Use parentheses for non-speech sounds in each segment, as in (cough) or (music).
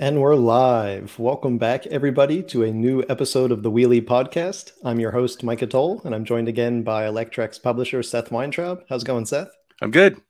And we're live. Welcome back, everybody, to a new episode of the Wheel-E Podcast. I'm your host, Micah Toll, and I'm joined again by Electrek's publisher Seth Weintraub. How's it going, Seth? I'm good.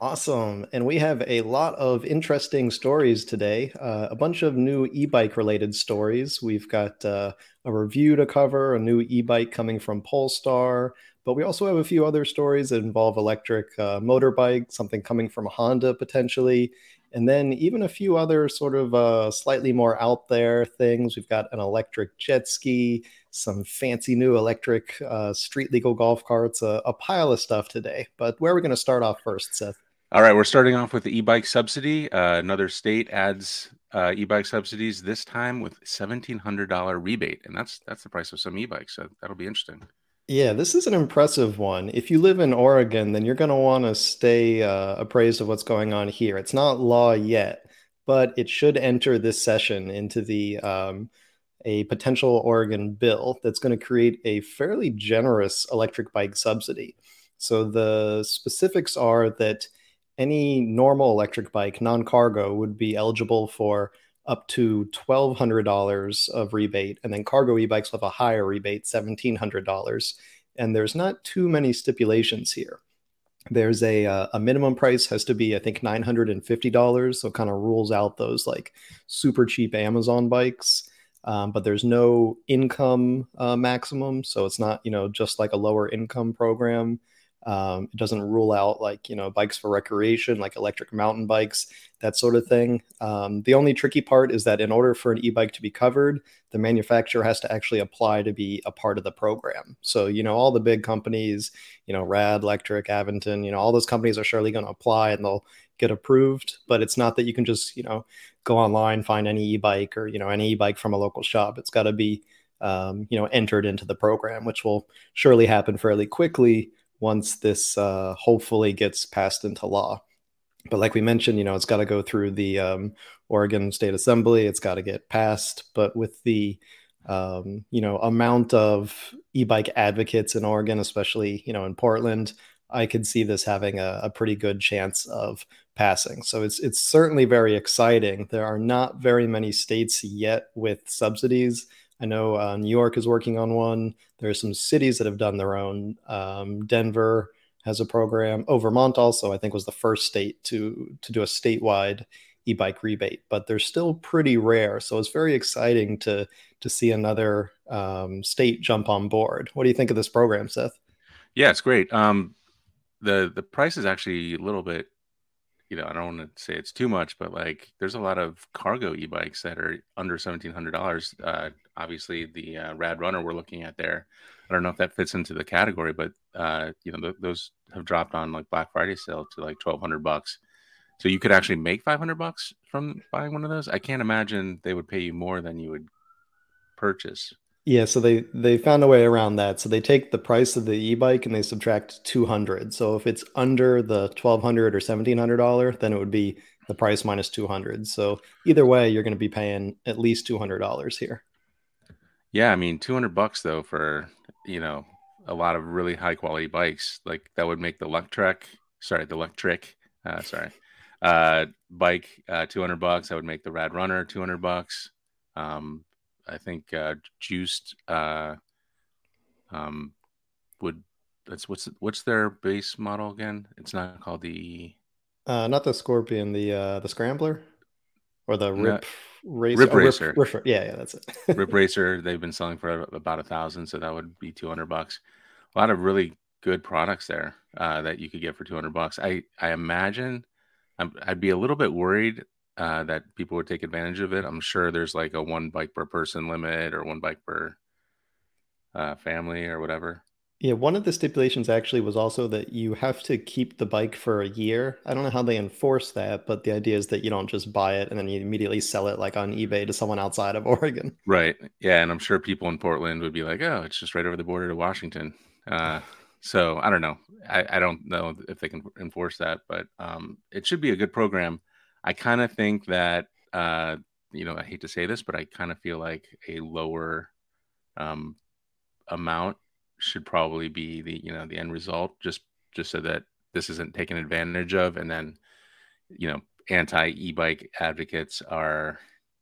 Awesome. And we have a lot of interesting stories today, uh, a bunch of new e bike related stories. We've got uh, a review to cover, a new e bike coming from Polestar, but we also have a few other stories that involve electric uh, motorbike, something coming from Honda potentially, and then even a few other sort of uh, slightly more out there things. We've got an electric jet ski, some fancy new electric uh, street legal golf carts, a, a pile of stuff today. But where are we going to start off first, Seth? All right, we're starting off with the e-bike subsidy. Uh, another state adds uh, e-bike subsidies this time with seventeen hundred dollar rebate, and that's that's the price of some e-bikes. So that'll be interesting. Yeah, this is an impressive one. If you live in Oregon, then you're going to want to stay uh, appraised of what's going on here. It's not law yet, but it should enter this session into the um, a potential Oregon bill that's going to create a fairly generous electric bike subsidy. So the specifics are that any normal electric bike, non-cargo, would be eligible for up to $1,200 of rebate. And then cargo e bikes have a higher rebate, $1,700. And there's not too many stipulations here. There's a, uh, a minimum price has to be, I think, $950. So kind of rules out those like super cheap Amazon bikes. Um, but there's no income uh, maximum. So it's not, you know, just like a lower income program. Um, it doesn't rule out like you know bikes for recreation, like electric mountain bikes, that sort of thing. Um, the only tricky part is that in order for an e-bike to be covered, the manufacturer has to actually apply to be a part of the program. So you know all the big companies, you know Rad, Lectric, Aventon, you know all those companies are surely going to apply and they'll get approved. But it's not that you can just you know go online find any e-bike or you know any e-bike from a local shop. It's got to be um, you know entered into the program, which will surely happen fairly quickly once this uh, hopefully gets passed into law. But like we mentioned, you know, it's got to go through the um, Oregon State Assembly. It's got to get passed. But with the um, you know amount of e-bike advocates in Oregon, especially you know in Portland, I could see this having a, a, pretty good chance of passing. So it's it's certainly very exciting. There are not very many states yet with subsidies. I know uh, New York is working on one. There are some cities that have done their own. Um, Denver has a program. Oh, Vermont also, I think, was the first state to to do a statewide e-bike rebate, but they're still pretty rare. So it's very exciting to to see another um, state jump on board. What do you think of this program, Seth? Yeah, it's great. Um, the the price is actually a little bit you know, I don't want to say it's too much, but like there's a lot of cargo e-bikes that are under seventeen hundred dollars. Uh, obviously, the uh, Rad Runner we're looking at there, I don't know if that fits into the category, but uh, you know, th- those have dropped on like Black Friday sale to like twelve hundred bucks. So you could actually make five hundred bucks from buying one of those. I can't imagine they would pay you more than you would purchase. Yeah, so they they found a way around that. So they take the price of the e-bike and they subtract 200. So if it's under the 1200 or 1700 dollar, then it would be the price minus 200. So either way, you're going to be paying at least $200 here. Yeah, I mean 200 bucks though for, you know, a lot of really high quality bikes. Like that would make the Lectrek, sorry, the Electric, uh sorry. Uh bike uh 200 bucks. That would make the Rad Runner 200 bucks. Um I think uh, Juiced uh, um, would that's what's what's their base model again? It's not called the uh, not the Scorpion, the uh, the Scrambler or the Rip no, Racer. Rip Racer. Rip, Rip, yeah, yeah, that's it. (laughs) Rip Racer. They've been selling for about a thousand, so that would be two hundred bucks. A lot of really good products there uh, that you could get for two hundred bucks. I I imagine i would be a little bit worried uh, that people would take advantage of it. I'm sure there's like a one bike per person limit or one bike per uh, family or whatever. Yeah, one of the stipulations actually was also that you have to keep the bike for a year. I don't know how they enforce that, but the idea is that you don't just buy it and then you immediately sell it like on eBay to someone outside of (laughs) Oregon. Right. Yeah, and I'm sure people in Portland would be like, "Oh, it's just right over the border to Washington." Uh, so I don't know. I, I, don't know if they can enforce that, but um, it should be a good program. I kind of think that uh, you know I hate to say this, but I kind of feel like a lower um, amount should probably be the you know the end result, just just so that this isn't taken advantage of, and then you know anti e-bike advocates are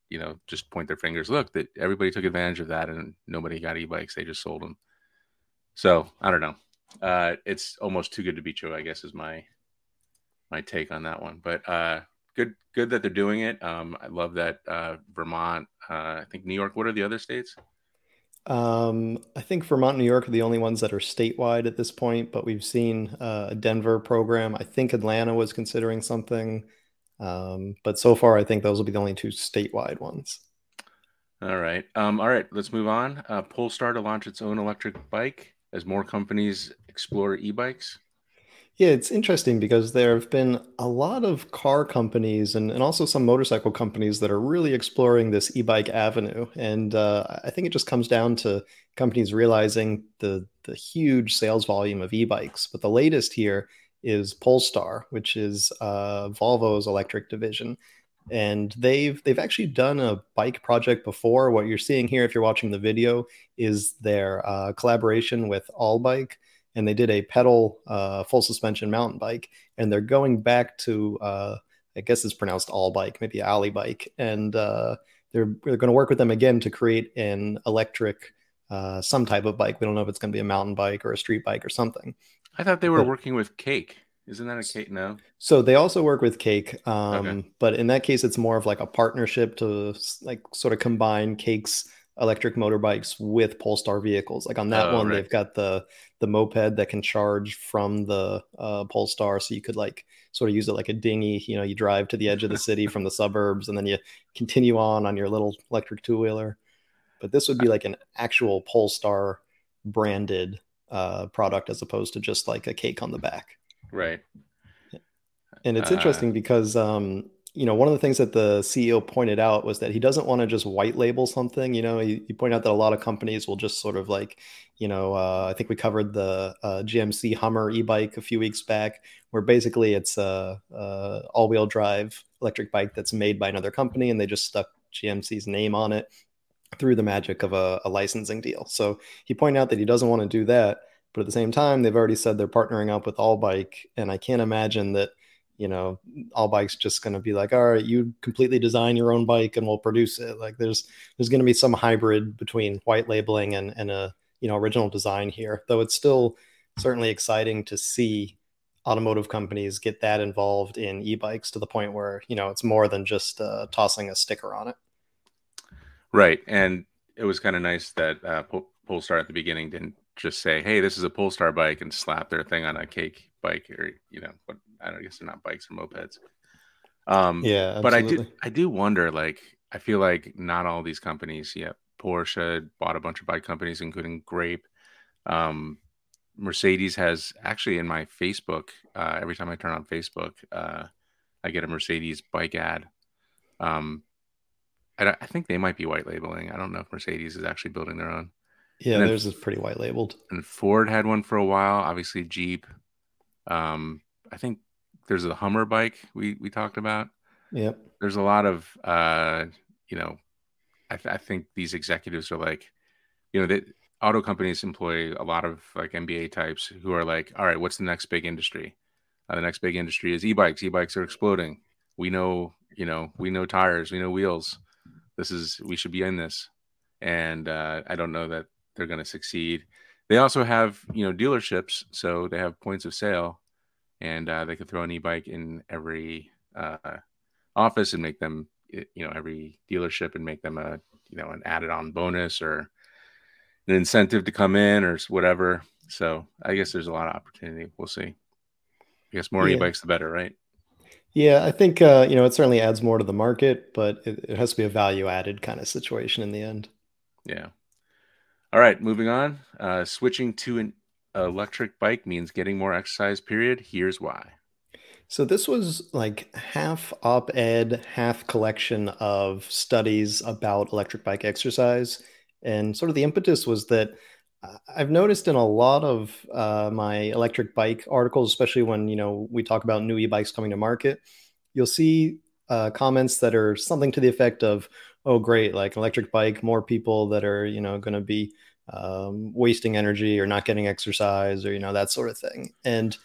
you know just point their fingers. Look, that everybody took advantage of that, and nobody got e-bikes. They just sold them. So I don't know. Uh, it's almost too good to be true. I guess is my my take on that one. But uh, good good that they're doing it. Um, I love that uh, Vermont. Uh, I think New York. What are the other states? Um, I think Vermont and New York are the only ones that are statewide at this point, but we've seen uh, a Denver program. I think Atlanta was considering something. Um, but so far, I think those will be the only two statewide ones. All right. Um, all right. Let's move on. Uh, Polestar to launch its own electric bike as more companies explore e bikes. Yeah, it's interesting because there have been a lot of car companies and, and also some motorcycle companies that are really exploring this e-bike avenue. And uh, I think it just comes down to companies realizing the the huge sales volume of e-bikes. But the latest here is Polestar, which is uh, Volvo's electric division. And they've they've actually done a bike project before. What you're seeing here, if you're watching the video, is their uh, collaboration with Allebike and they did a pedal uh, full suspension mountain bike, and they're going back to uh, I guess it's pronounced all bike, maybe alley bike, and uh, they're they're going to work with them again to create an electric uh, some type of bike. We don't know if it's going to be a mountain bike or a street bike or something. I thought they were but, working with Cake. Isn't that a Cake? No. So they also work with Cake, um, okay. but in that case, it's more of like a partnership to like sort of combine Cake's electric motorbikes with Polestar vehicles. Like on that oh, one, right. they've got the the moped that can charge from the uh, Polestar, so you could like sort of use it like a dinghy. You know, you drive to the edge of the city from the suburbs, and then you continue on on your little electric two wheeler. But this would be like an actual Polestar branded uh, product as opposed to just like a cake on the back. Right. And it's uh, interesting because um, you know, one of the things that the CEO pointed out was that he doesn't want to just white label something. You know, he, he pointed out that a lot of companies will just sort of like, you know, uh, I think we covered the uh, GMC Hummer e-bike a few weeks back, where basically it's a, a all-wheel drive electric bike that's made by another company, and they just stuck GMC's name on it through the magic of a, a licensing deal. So he pointed out that he doesn't want to do that, but at the same time, they've already said they're partnering up with Allebike, and I can't imagine that you know all bikes just going to be like all right you completely design your own bike and we'll produce it. Like there's there's going to be some hybrid between white labeling and and a you know original design here though it's still certainly exciting to see automotive companies get that involved in e-bikes to the point where you know it's more than just uh, tossing a sticker on it. Right and it was kind of nice that uh, polestar at the beginning didn't just say hey this is a polestar bike and slap their thing on a cake bike or you know what I don't guess they're not bikes or mopeds. Um, yeah, absolutely. but I do I do wonder. Like, I feel like not all these companies. Yeah, Porsche bought a bunch of bike companies, including Greyp. Um, Mercedes has actually in my Facebook. Uh, every time I turn on Facebook, uh, I get a Mercedes bike ad. Um, I, I, think they might be white labeling. I don't know if Mercedes is actually building their own. Yeah, theirs is pretty white labeled. And Ford had one for a while. Obviously, Jeep. Um, I think there's a Hummer bike we we talked about. Yep. There's a lot of uh, you know, I, th- I think these executives are like, you know, that auto companies employ a lot of like MBA types who are like, all right, what's the next big industry? Uh, the next big industry is e-bikes. E-bikes are exploding. We know, you know, we know tires, we know wheels. This is we should be in this, and uh, I don't know that they're going to succeed. They also have, you know, dealerships, so they have points of sale and uh, they could throw an e-bike in every uh, office and make them you know every dealership and make them a you know an added on bonus or an incentive to come in or whatever. So i guess there's a lot of opportunity. We'll see. I guess more yeah. e-bikes the better right? Yeah i think uh, you know it certainly adds more to the market but it, it has to be a value added kind of situation in the end. Yeah. All right moving on. Uh, switching to an electric bike means getting more exercise, period. Here's why. So this was like half op-ed, half collection of studies about electric bike exercise. And sort of the impetus was that uh, I've noticed in a lot of uh, my electric bike articles, especially when you know we talk about new e-bikes coming to market, you'll see uh, comments that are something to the effect of, "Oh, great! Like electric bike, more people that are you know going to be um, wasting energy or not getting exercise or you know that sort of thing and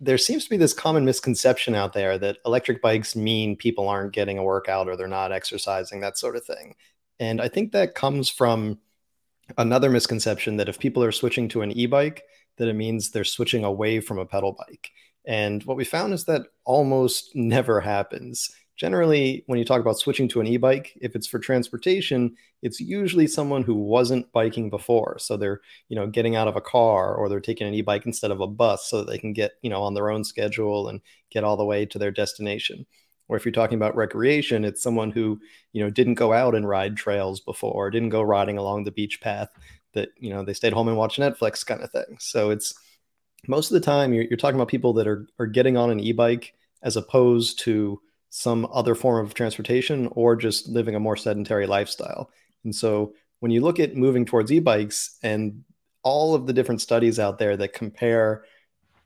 there seems to be this common misconception out there that electric bikes mean people aren't getting a workout or they're not exercising, that sort of thing. And I think that comes from another misconception that if people are switching to an e bike, that it means they're switching away from a pedal bike. And what we found is that almost (laughs) never happens generally when you talk about switching to an e-bike if it's for transportation it's usually someone who wasn't biking before. So they're you know getting out of a car or they're taking an e-bike instead of a bus so that they can get you know on their own schedule and get all the way to their destination. Or if you're talking about recreation it's someone who you know didn't go out and ride trails before didn't go riding along the beach path that you know they stayed home and watched netflix kind of thing. So it's most of the time you're, you're talking about people that are, are getting on an e-bike as opposed to some other form of transportation or just living a more sedentary lifestyle. And so when you look at moving towards e-bikes and all of the different studies out there that compare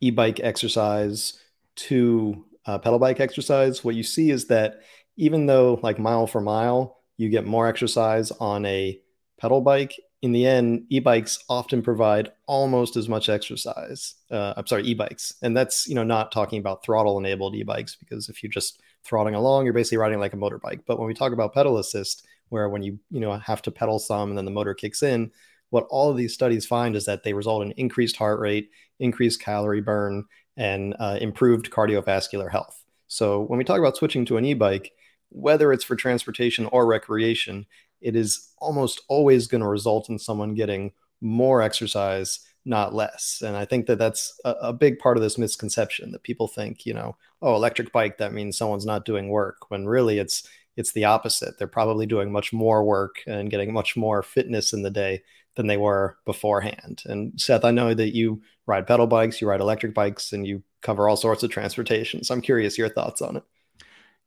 e-bike exercise to uh, pedal bike exercise, what you see is that even though like mile for mile, you get more exercise on a pedal bike, in the end, e-bikes often provide almost as much exercise. Uh, I'm sorry, e-bikes, and that's you know not talking about throttle-enabled e-bikes because if you just throttling along, you're basically riding like a motorbike. But when we talk about pedal assist, where when you you know have to pedal some and then the motor kicks in, what all of these studies find is that they result in increased heart rate, increased calorie burn, and uh, improved cardiovascular health. So when we talk about switching to an e-bike, whether it's for transportation or recreation, it is almost always going to result in someone getting more exercise not less. And I think that that's a, a, big part of this misconception that people think, you know, oh, electric bike that means someone's not doing work when really it's it's the opposite. They're probably doing much more work and getting much more fitness in the day than they were beforehand. And Seth, I know that you ride pedal bikes, you ride electric bikes, and you cover all sorts of transportation. So I'm curious your thoughts on it.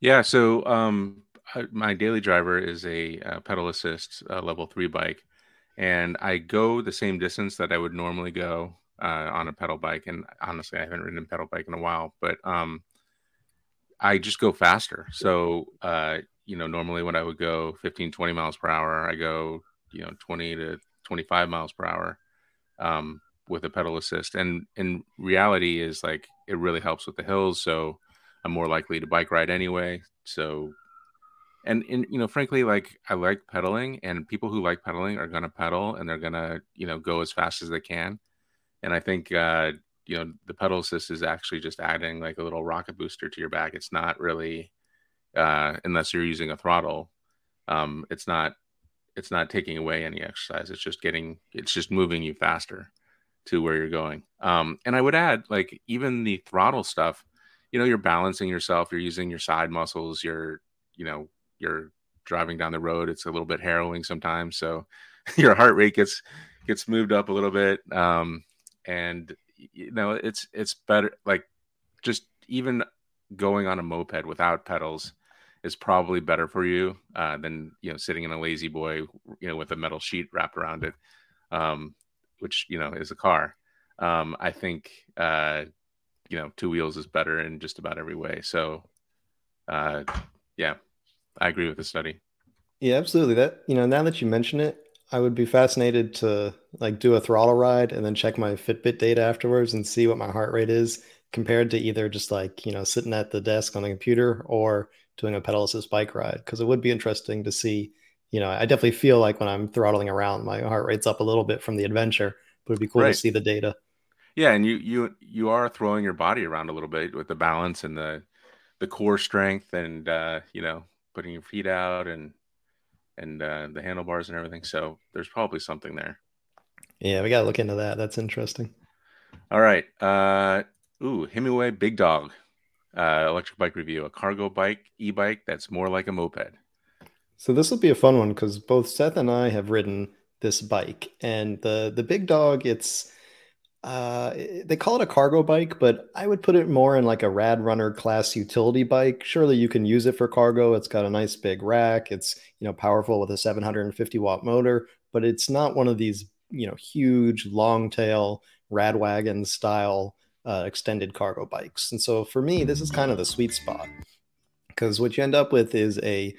Yeah, so um, my daily driver is a uh, pedal assist uh, level three bike and I go the same distance that I would normally go uh, on a pedal bike. And honestly, I haven't ridden a pedal bike in a while, but um, I just go faster. So, uh, you know, normally when I would go 15, 20 miles per hour, I go, you know, 20 to 25 miles per hour um, with a pedal assist. And in reality is like, it really helps with the hills. So I'm more likely to bike ride anyway. So and in you know frankly like i like pedaling and people who like pedaling are going to pedal and they're going to you know go as fast as they can. And i think uh you know the pedal assist is actually just adding like a little rocket booster to your back. It's not really uh unless you're using a throttle um it's not it's not taking away any exercise. It's just getting it's just moving you faster to where you're going. Um and i would add like even the throttle stuff you know you're balancing yourself you're using your side muscles you're you know you're driving down the road, it's a little bit harrowing sometimes. So (laughs) your heart rate gets gets moved up a little bit, um, and you know it's it's better. Like just even going on a moped without pedals is probably better for you uh, than you know sitting in a lazy boy, you know, with a metal sheet wrapped around it, um, which you know is a car. Um, I think uh, you know two wheels is better in just about every way. So uh, yeah, I agree with the study. Yeah, absolutely. That you know, now that you mention it, I would be fascinated to like do a throttle ride and then check my Fitbit data afterwards and see what my heart rate is compared to either just like, you know, sitting at the desk on the computer or doing a pedal assist bike ride. Cause it would be interesting to see, you know, I definitely feel like when I'm throttling around, my heart rate's up a little bit from the adventure, but it'd be cool right. to see the data. Yeah, and you you you are throwing your body around a little bit with the balance and the the core strength and uh, you know, putting your feet out and and uh, the handlebars and everything. So there's probably something there. Yeah, we gotta look into that. That's interesting. All right. Uh, ooh, Himiway Big Dog uh, electric bike review, a cargo bike, e-bike that's more like a moped. So this will be a fun one because both Seth and I have ridden this bike, and the the Big Dog, it's uh, they call it a cargo bike, but I would put it more in like a Rad Runner class utility bike. Surely you can use it for cargo. It's got a nice big rack. It's you know powerful with a 750 watt motor, but it's not one of these you know huge long tail rad wagon style uh, extended cargo bikes. And so for me, this is kind of the sweet spot because what you end up with is a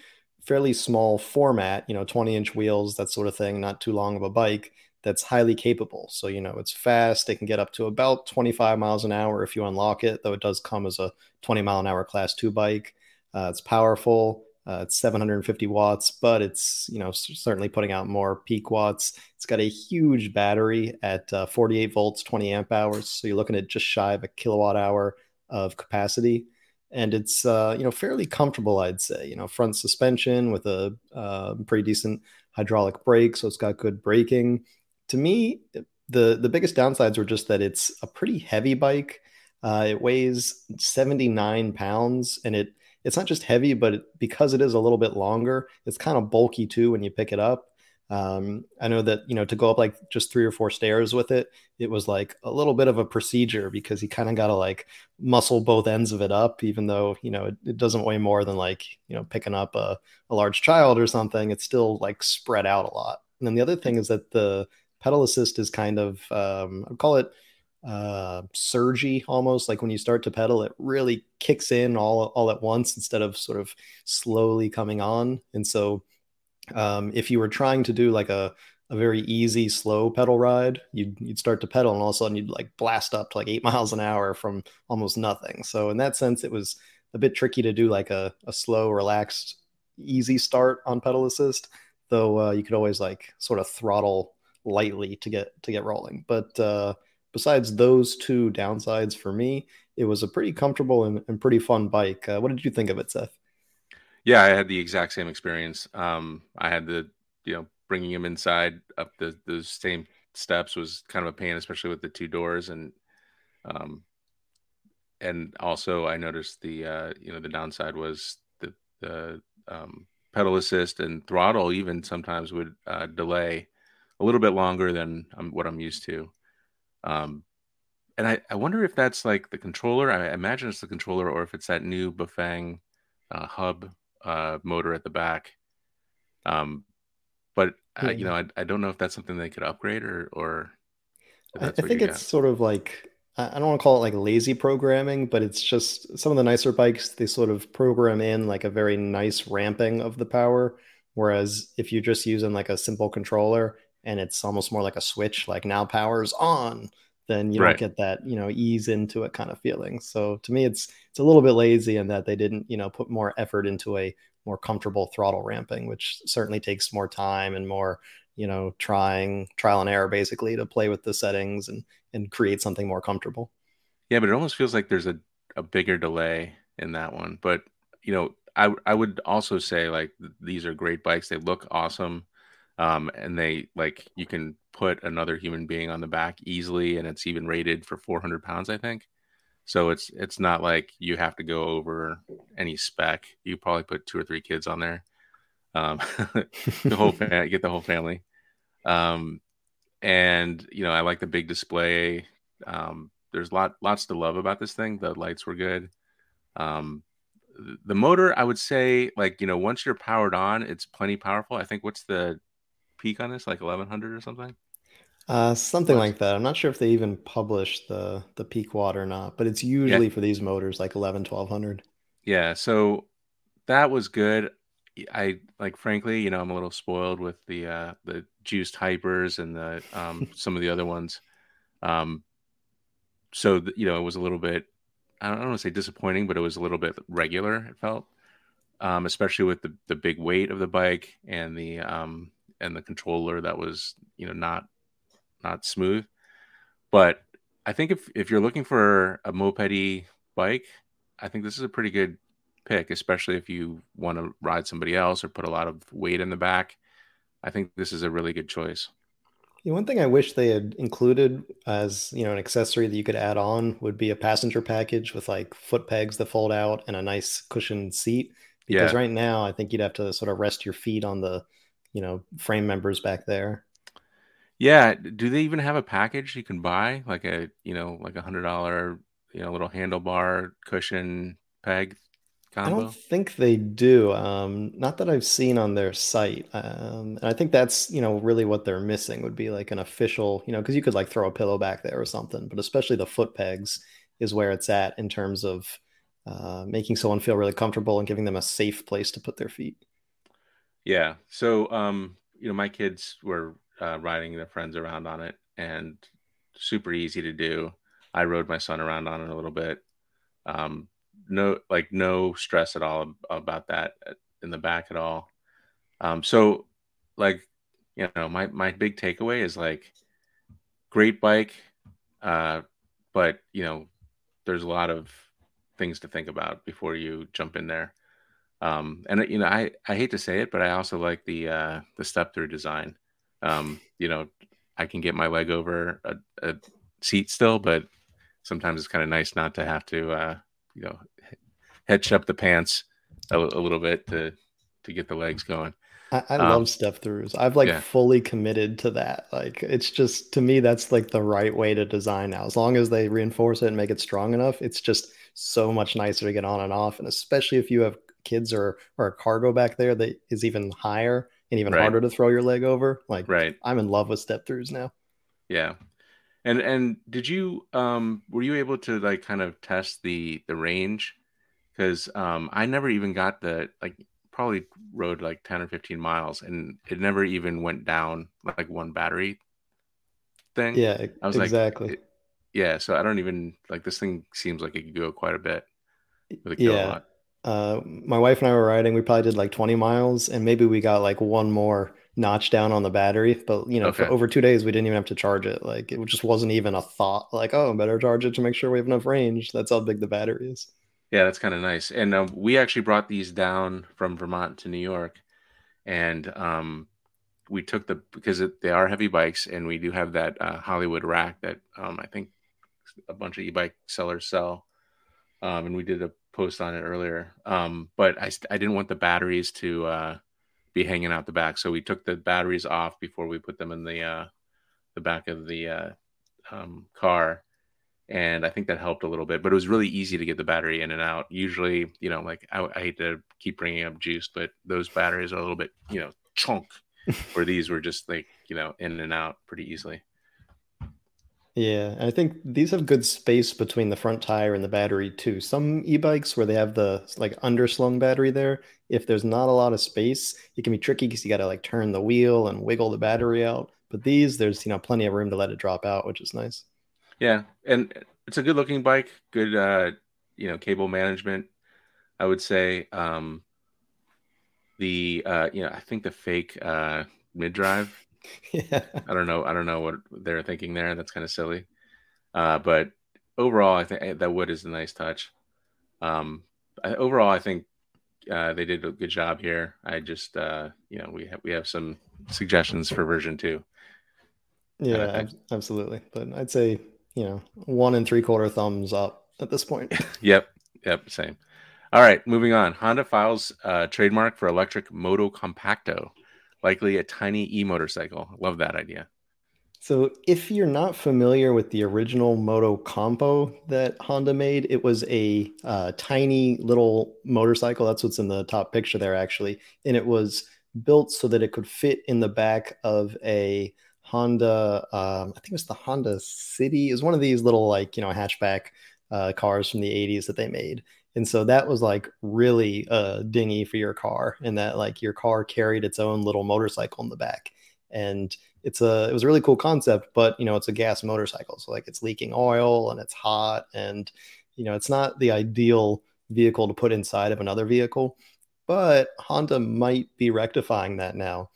fairly small format, you know, 20 inch wheels, that sort of thing, not too long of a bike that's highly capable. So, you know, it's fast. It can get up to about 25 miles an hour if you unlock it, though it does come as a 20 mile an hour class two bike. Uh, it's powerful. Uh, it's 750 watts, but it's you know certainly putting out more peak watts. It's got a huge battery at uh, 48 volts, 20 amp hours. So you're looking at just shy of a kilowatt hour of capacity, and it's uh, you know fairly comfortable, I'd say. You know, front suspension with a uh, pretty decent hydraulic brake, so it's got good braking. To me, the the biggest downsides were just that it's a pretty heavy bike. Uh, it weighs 79 pounds, and it it's not just heavy, but it, because it is a little bit longer, it's kind of bulky too when you pick it up. Um, I know that you know to go up like just three or four stairs with it, it was like a little bit of a procedure because you kind of got to like muscle both ends of it up, even though you know it, it, doesn't weigh more than like you know picking up a, a large child or something. It's still like spread out a lot. And then the other thing is that the pedal assist is kind of um, I call it uh, surgy almost. Like when you start to pedal it really kicks in all all at once instead of sort of slowly coming on. And so um, if you were trying to do like a, a very easy slow pedal ride you'd, you'd start to pedal and all of a sudden you'd like blast up to like eight (laughs) miles an hour from almost nothing. So in that sense it was a bit tricky to do like a, a slow relaxed easy start on pedal assist though uh, you could always like sort of throttle lightly to get to get rolling but uh, besides those two downsides for me, it was a pretty comfortable and, and pretty fun bike. Uh, what did you think of it, Seth? Yeah, I had the exact same experience. Um, I had the, you know, bringing him inside up the those same steps was kind of a pain, especially with the two doors and, um, and also I noticed the, uh, you know, the downside was the the um, pedal assist and throttle even sometimes would uh, delay a little bit longer than um, what I'm used to. Um, and I, I wonder if that's like the controller. I imagine it's the controller, or if it's that new Bafang uh, hub uh, motor at the back. Um, but yeah. you know, I, I don't know if that's something they could upgrade or or. I, I think it's sort of like I don't want to call it like lazy programming, but it's just some of the nicer bikes they sort of program in like a very nice ramping of the power. Whereas if you're just using like a simple controller, and it's almost more like a switch like now power's on then you right. don't get that you know ease into it kind of feeling. So to me it's it's a little bit lazy in that they didn't you know put more effort into a more comfortable throttle ramping which certainly takes more time and more you know trying trial and error basically to play with the settings and and create something more comfortable. Yeah but it almost feels like there's a, a bigger delay in that one. But you know I, I would also say like these are great bikes. They look awesome um, and they like you can put another human being on the back easily, and it's even rated for 400 pounds, I think. So it's it's not like you have to go over any spec. You probably put two or three kids on there, um, (laughs) the whole (laughs) family, get the whole family. Um, and you know, I like the big display. Um, there's lot lots to love about this thing. The lights were good. Um, the motor, I would say, like you know, once you're powered on, it's plenty powerful. I think what's the peak on this, like 1100 or something? Uh, something like that. I'm not sure if they even publish the the peak watt or not, but it's usually yeah. for these motors like 11, 1200. Yeah, so that was good. I like, frankly, you know, I'm a little spoiled with the uh, the juiced hypers and the um, (laughs) some of the other ones. Um, so the, you know, it was a little bit. I don't want to say disappointing, but it was a little bit regular. It felt, um, especially with the the big weight of the bike and the um, and the controller that was you know not not smooth. But I think if if you're looking for a mopedy bike, I think this is a pretty good pick, especially if you want to ride somebody else or put a lot of weight in the back. I think this is a really good choice. Yeah, one thing I wish they had included as you know an accessory that you could add on would be a passenger package with like foot pegs that fold out and a nice cushioned seat. Because yeah. right now, I think you'd have to sort of rest your feet on the you know frame members back there. Yeah, do they even have a package you can buy like a you know like a hundred dollar you know little handlebar cushion peg combo? I don't think they do. Um, not that I've seen on their site. Um, and I think that's you know really what they're missing would be like an official you know because you could like throw a pillow back there or something, but especially the foot pegs is where it's at in terms of uh, making someone feel really comfortable and giving them a safe place to put their feet. Yeah. So, um, you know, my kids were uh, riding their friends around on it, and super easy to do. I rode my son around on it a little bit. Um, no, like no stress at all about that in the back at all. Um, so, like, you know, my my big takeaway is like, great bike, uh, but you know, there's a lot of things to think about before you jump in there. Um, and you know, I I hate to say it, but I also like the uh, the step through design. Um, you know, I can get my leg over a, a seat still, but sometimes it's kind of nice not to have to, uh, you know, hitch up the pants a, a, little bit to to get the legs going. I, I um, love step throughs. I've like yeah. fully committed to that. Like it's just to me that's like the right way to design now. As long as they reinforce it and make it strong enough, it's just so much nicer to get on and off. And especially if you have kids or or a cargo back there that is even higher and even right. harder to throw your leg over. Like right. I'm in love with step throughs now. Yeah. And and did you um were you able to like kind of test the the range? Because um I never even got the like probably rode like 10 or 15 miles and it never even went down like one battery thing. Yeah, I was exactly. Like, yeah, so I don't even like this thing seems like it could go quite a bit with a kilowatt. Yeah uh, my wife and I were riding. We probably did like 20 miles, and maybe we got like one more notch down on the battery. But you know, okay. for over two days, we didn't even have to charge it. Like it just wasn't even a thought. Like, oh, better charge it to make sure we have enough range. That's how big the battery is. Yeah, that's kind of nice. And uh, we actually brought these down from Vermont to New York, and um, we took the because it, they are heavy bikes, and we do have that uh, Hollywood rack that um, I think a bunch of e-bike sellers sell. Um, and we did a post on it earlier. Um, but I, I didn't want the batteries to uh, be hanging out the back, so we took the batteries off before we put them in the uh, the back of the uh, um, car, and I think that helped a little bit. But it was really easy to get the battery in and out. Usually, you know, like I, I hate to keep bringing up juice, but those batteries are a little bit, you know, chunk. (laughs) where these were just like you know in and out pretty easily. Yeah, I think these have good space between the front tire and the battery too. Some e-bikes where they have the like underslung battery there, if there's not a lot of space, it can be tricky because you got to like turn the wheel and wiggle the battery out. But these, there's you know plenty of room to let it drop out, which is nice. Yeah, and it's a good looking bike, good uh, you know cable management. I would say um, the uh, you know I think the fake uh, mid drive (laughs) yeah. I don't know. I don't know what they're thinking there. That's kind of silly. Uh, but overall, I think eh, that wood is a nice touch. Um, I, overall, I think uh, they did a good job here. I just, uh, you know, we have we have some suggestions for version two. Yeah, absolutely. But I'd say you know one and three quarter thumbs up at this point. (laughs) yep. Yep. Same. All right, moving on. Honda files uh, trademark for electric Motocompacto likely a tiny e motorcycle. Love that idea. So, if you're not familiar with the original Motocompo that Honda made, it was a uh, tiny little motorcycle. That's what's in the top picture there, actually. And it was built so that it could fit in the back of a Honda, um, I think it was the Honda City. It was one of these little, like, you know, hatchback uh, cars from the 80s that they made. And so that was like really a dinghy for your car, and that like your car carried its own little motorcycle in the back. And it's a it was a really cool concept, but you know it's a gas motorcycle, so like it's leaking oil and it's hot, and you know it's not the ideal vehicle to put inside of another vehicle. But Honda might be rectifying that now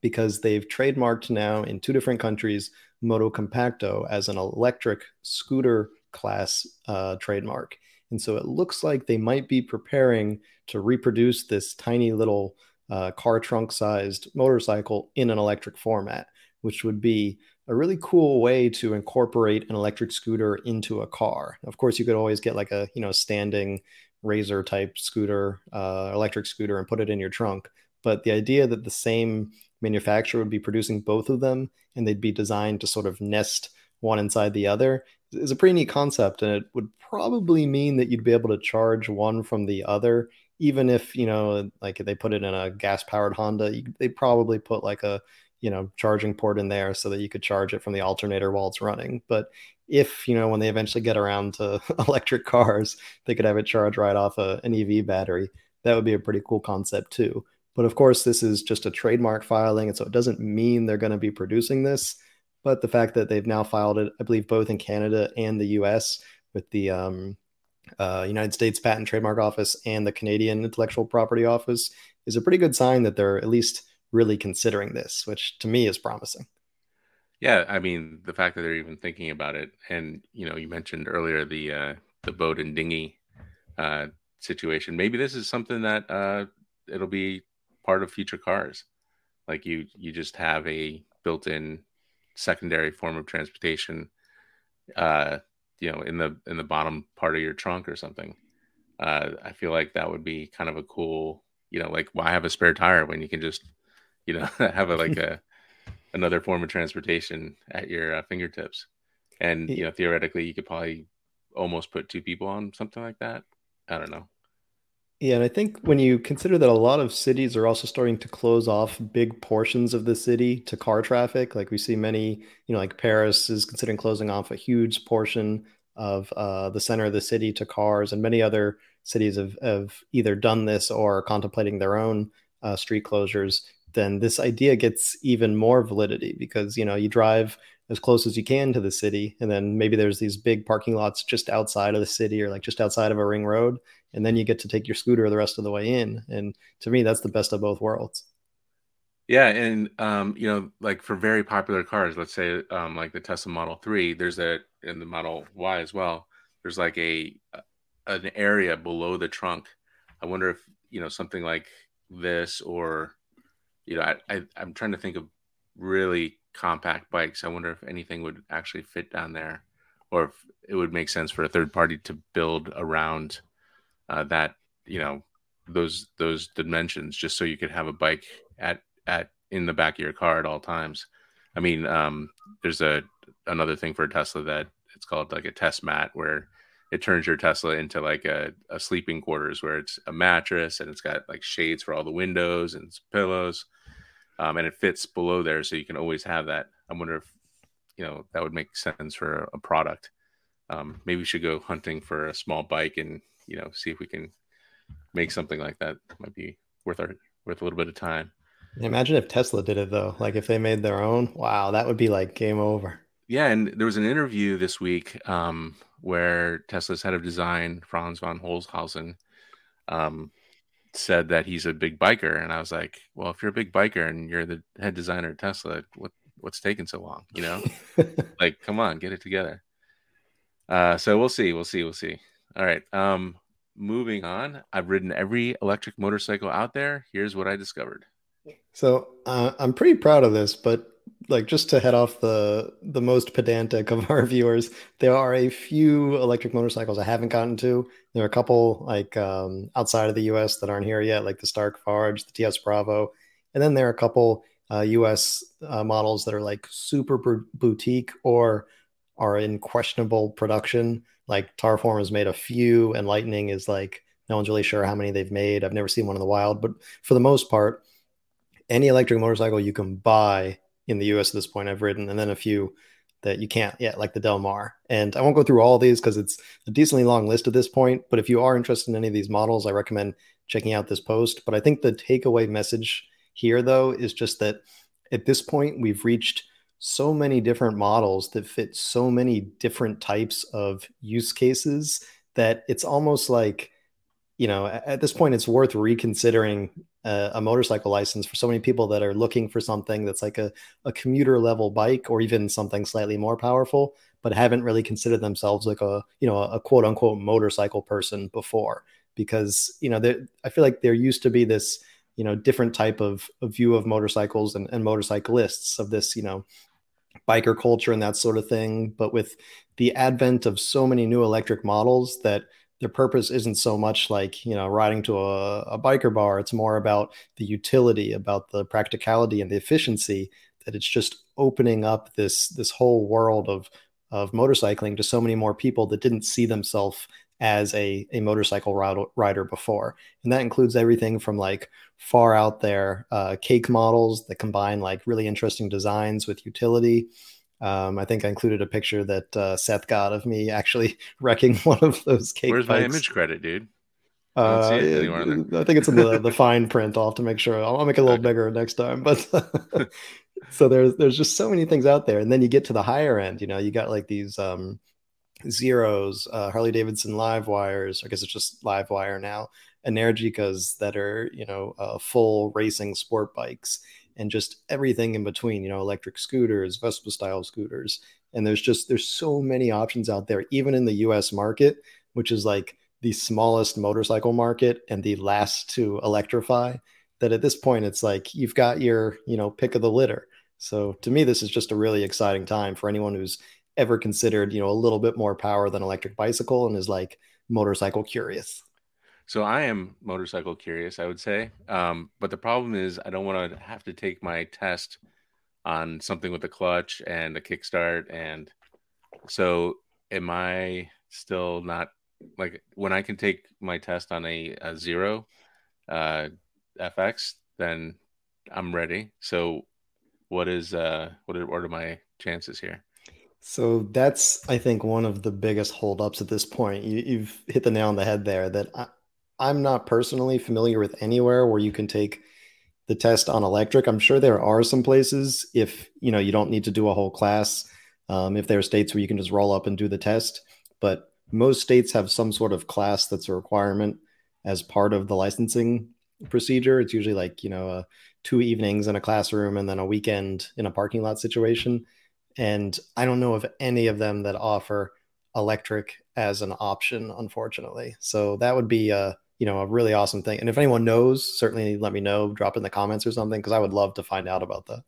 because they've trademarked now in two different countries Motocompacto as an electric scooter class uh, trademark. And so it looks like they might be preparing to reproduce this tiny little uh, car trunk sized motorcycle in an electric format, which would be a really cool way to incorporate an electric scooter into a car. Of course, you could always get like a you know standing razor type scooter, uh, electric scooter, and put it in your trunk. But the idea that the same manufacturer would be producing both of them and they'd be designed to sort of nest one inside the other is a pretty neat concept and it would probably mean that you'd be able to charge one from the other. Even if you know like they put it in a gas powered honda they probably put like a you know charging port in there so that you could charge it from the alternator while it's running. But if you know when they eventually get around to (laughs) electric cars they could have it charge right off a, an ev battery. That would be a pretty cool concept too. But of course, this is just a trademark filing, and so it doesn't mean they're going to be producing this. But the fact that they've now filed it, I believe, both in Canada and the US with the um, uh, United States Patent Trademark Office and the Canadian Intellectual Property Office, is a pretty good sign that they're at least really considering this, which to me is promising. Yeah, I mean the fact that they're even thinking about it, and you know, you mentioned earlier the uh, the boat and dinghy uh, situation. Maybe this is something that uh, it'll be part of future cars. Like you, you just have a built-in secondary form of transportation, uh, you know, in the in the bottom part of your trunk or something. Uh, I feel like that would be kind of a cool, you know, like why have a spare tire when you can just, you know, (laughs) have a like (laughs) a another form of transportation at your uh, fingertips, and you know, theoretically, you could probably almost put two people on something like that. I don't know. Yeah, and I think when you consider that a lot of cities are also starting to close off big portions of the city to car traffic, like we see many, you know, like Paris is considering closing off a huge portion of uh, the center of the city to cars, and many other cities have, have either done this or are contemplating their own uh, street closures. Then this idea gets even more validity because you know you drive as close as you can to the city. And then maybe there's these big parking lots just outside of the city or like just outside of a ring road. And then you get to take your scooter the rest of the way in. And to me, that's the best of both worlds. Yeah, and um, you know, like for very popular cars, let's say um, like the Tesla Model Three, there's a in the Model Y as well. There's like a an area below the trunk. I wonder if you know something like this, or you know, I, I I'm trying to think of really compact bikes. I wonder if anything would actually fit down there, or if it would make sense for a third party to build around uh, that, you know, those those dimensions, just so you could have a bike at at in the back of your car at all times. I mean, um, there's a another thing for a Tesla that it's called like a test mat where it turns your Tesla into like a, a sleeping quarters where it's a mattress and it's got like shades for all the windows and pillows um, and it fits below there, so you can always have that. I wonder if you know that would make sense for a product. Um, maybe we should go hunting for a small bike and you know see if we can make something like that. Might be worth our worth a little bit of time. Imagine if Tesla did it though. Like if they made their own. Wow, that would be like game over. Yeah, and there was an interview this week um, where Tesla's head of design, Franz von Holzhausen, um, said that he's a big biker, and I was like, well, if you're a big biker and you're the head designer at Tesla, what what's taking so long? You know, (laughs) like come on, get it together. Uh, so we'll see, we'll see, we'll see. All right. Um, moving on. I've ridden every electric motorcycle out there. Here's what I discovered. So uh, I'm pretty proud of this, but like just to head off the the most pedantic of (laughs) our viewers, there are a few electric motorcycles I haven't gotten to. There are a couple like um, outside of the U.S. that aren't here yet, like the Stark Varge, the TS Bravo, and then there are a couple uh, U.S. Uh, models that are like super boutique or are in questionable production. Like Tarform has made a few, and Lightning is like no one's really sure how many they've made. I've never seen one in the wild, but for the most part, any electric motorcycle you can buy in the US at this point I've ridden, and then a few that you can't yet, like the Del Mar. And I won't go through all these because it's a decently long list at this point. But if you are interested in any of these models, I recommend checking out this post. But I think the takeaway message here, though, is just that at this point, we've reached so many different models that fit so many different types of use cases that it's almost like, you know, at this point, it's worth reconsidering a, a, motorcycle license for so many people that are looking for something that's like a, a commuter level bike or even something slightly more powerful, but haven't really considered themselves like a you know a quote unquote motorcycle person before. Because you know I feel like there used to be this you know different type of, of view of motorcycles and, and motorcyclists of this you know biker culture and that sort of thing but with the advent of so many new electric models that their purpose isn't so much like you know riding to a, a, biker bar. It's more about the utility about the practicality and the efficiency that it's just opening up this this whole world of of motorcycling to so many more people that didn't see themselves as a, a motorcycle rider before and that includes everything from like far out there uh, cake models that combine like really interesting designs with utility um, I think I included a picture that uh, Seth got of me actually (laughs) wrecking (laughs) one of those cake. Where's bikes. my image credit, dude? Uh, I think it's in the, (laughs) the fine print. I'll have to make sure. I'll, I'll make it a little okay. bigger next time. But so there's there's just so many things out there, and then you get to the higher end. You know, you got like these um, zeros, uh, Harley Davidson live wires. I guess it's just live wire now. Energicas that are you know uh, full racing sport bikes, and just everything in between. You know, electric scooters, Vespa style scooters, and there's just there's so many options out there, even in the U.S. market, which is like the smallest motorcycle market and the last to electrify that at this point it's like you've got your you know pick of the litter so to me this is just a really exciting time for anyone who's ever considered you know a little bit more power than electric bicycle and is like motorcycle curious so i am motorcycle curious i would say um, but the problem is i don't want to have to take my test on something with a clutch and a kickstart and so am i still not like when I can take my test on a, a zero uh, FX, then I'm ready. So, what is uh, what are, what are my chances here? So that's I think one of the biggest holdups at this point. You, have hit the nail on the head there. That I, I'm not personally familiar with anywhere where you can take the test on electric. I'm sure there are some places if you know you don't need to do a whole class. Um, if there are states where you can just roll up and do the test, but most states have some sort of class that's a requirement as part of the licensing procedure. It's usually like, you know, uh, two evenings in a classroom and then a weekend in a parking lot situation. And I don't know of any of them that offer electric as an option, unfortunately. So that would be a, you know, a really awesome thing. And if anyone knows, certainly let me know, drop in the comments or something, because I would love to find out about that.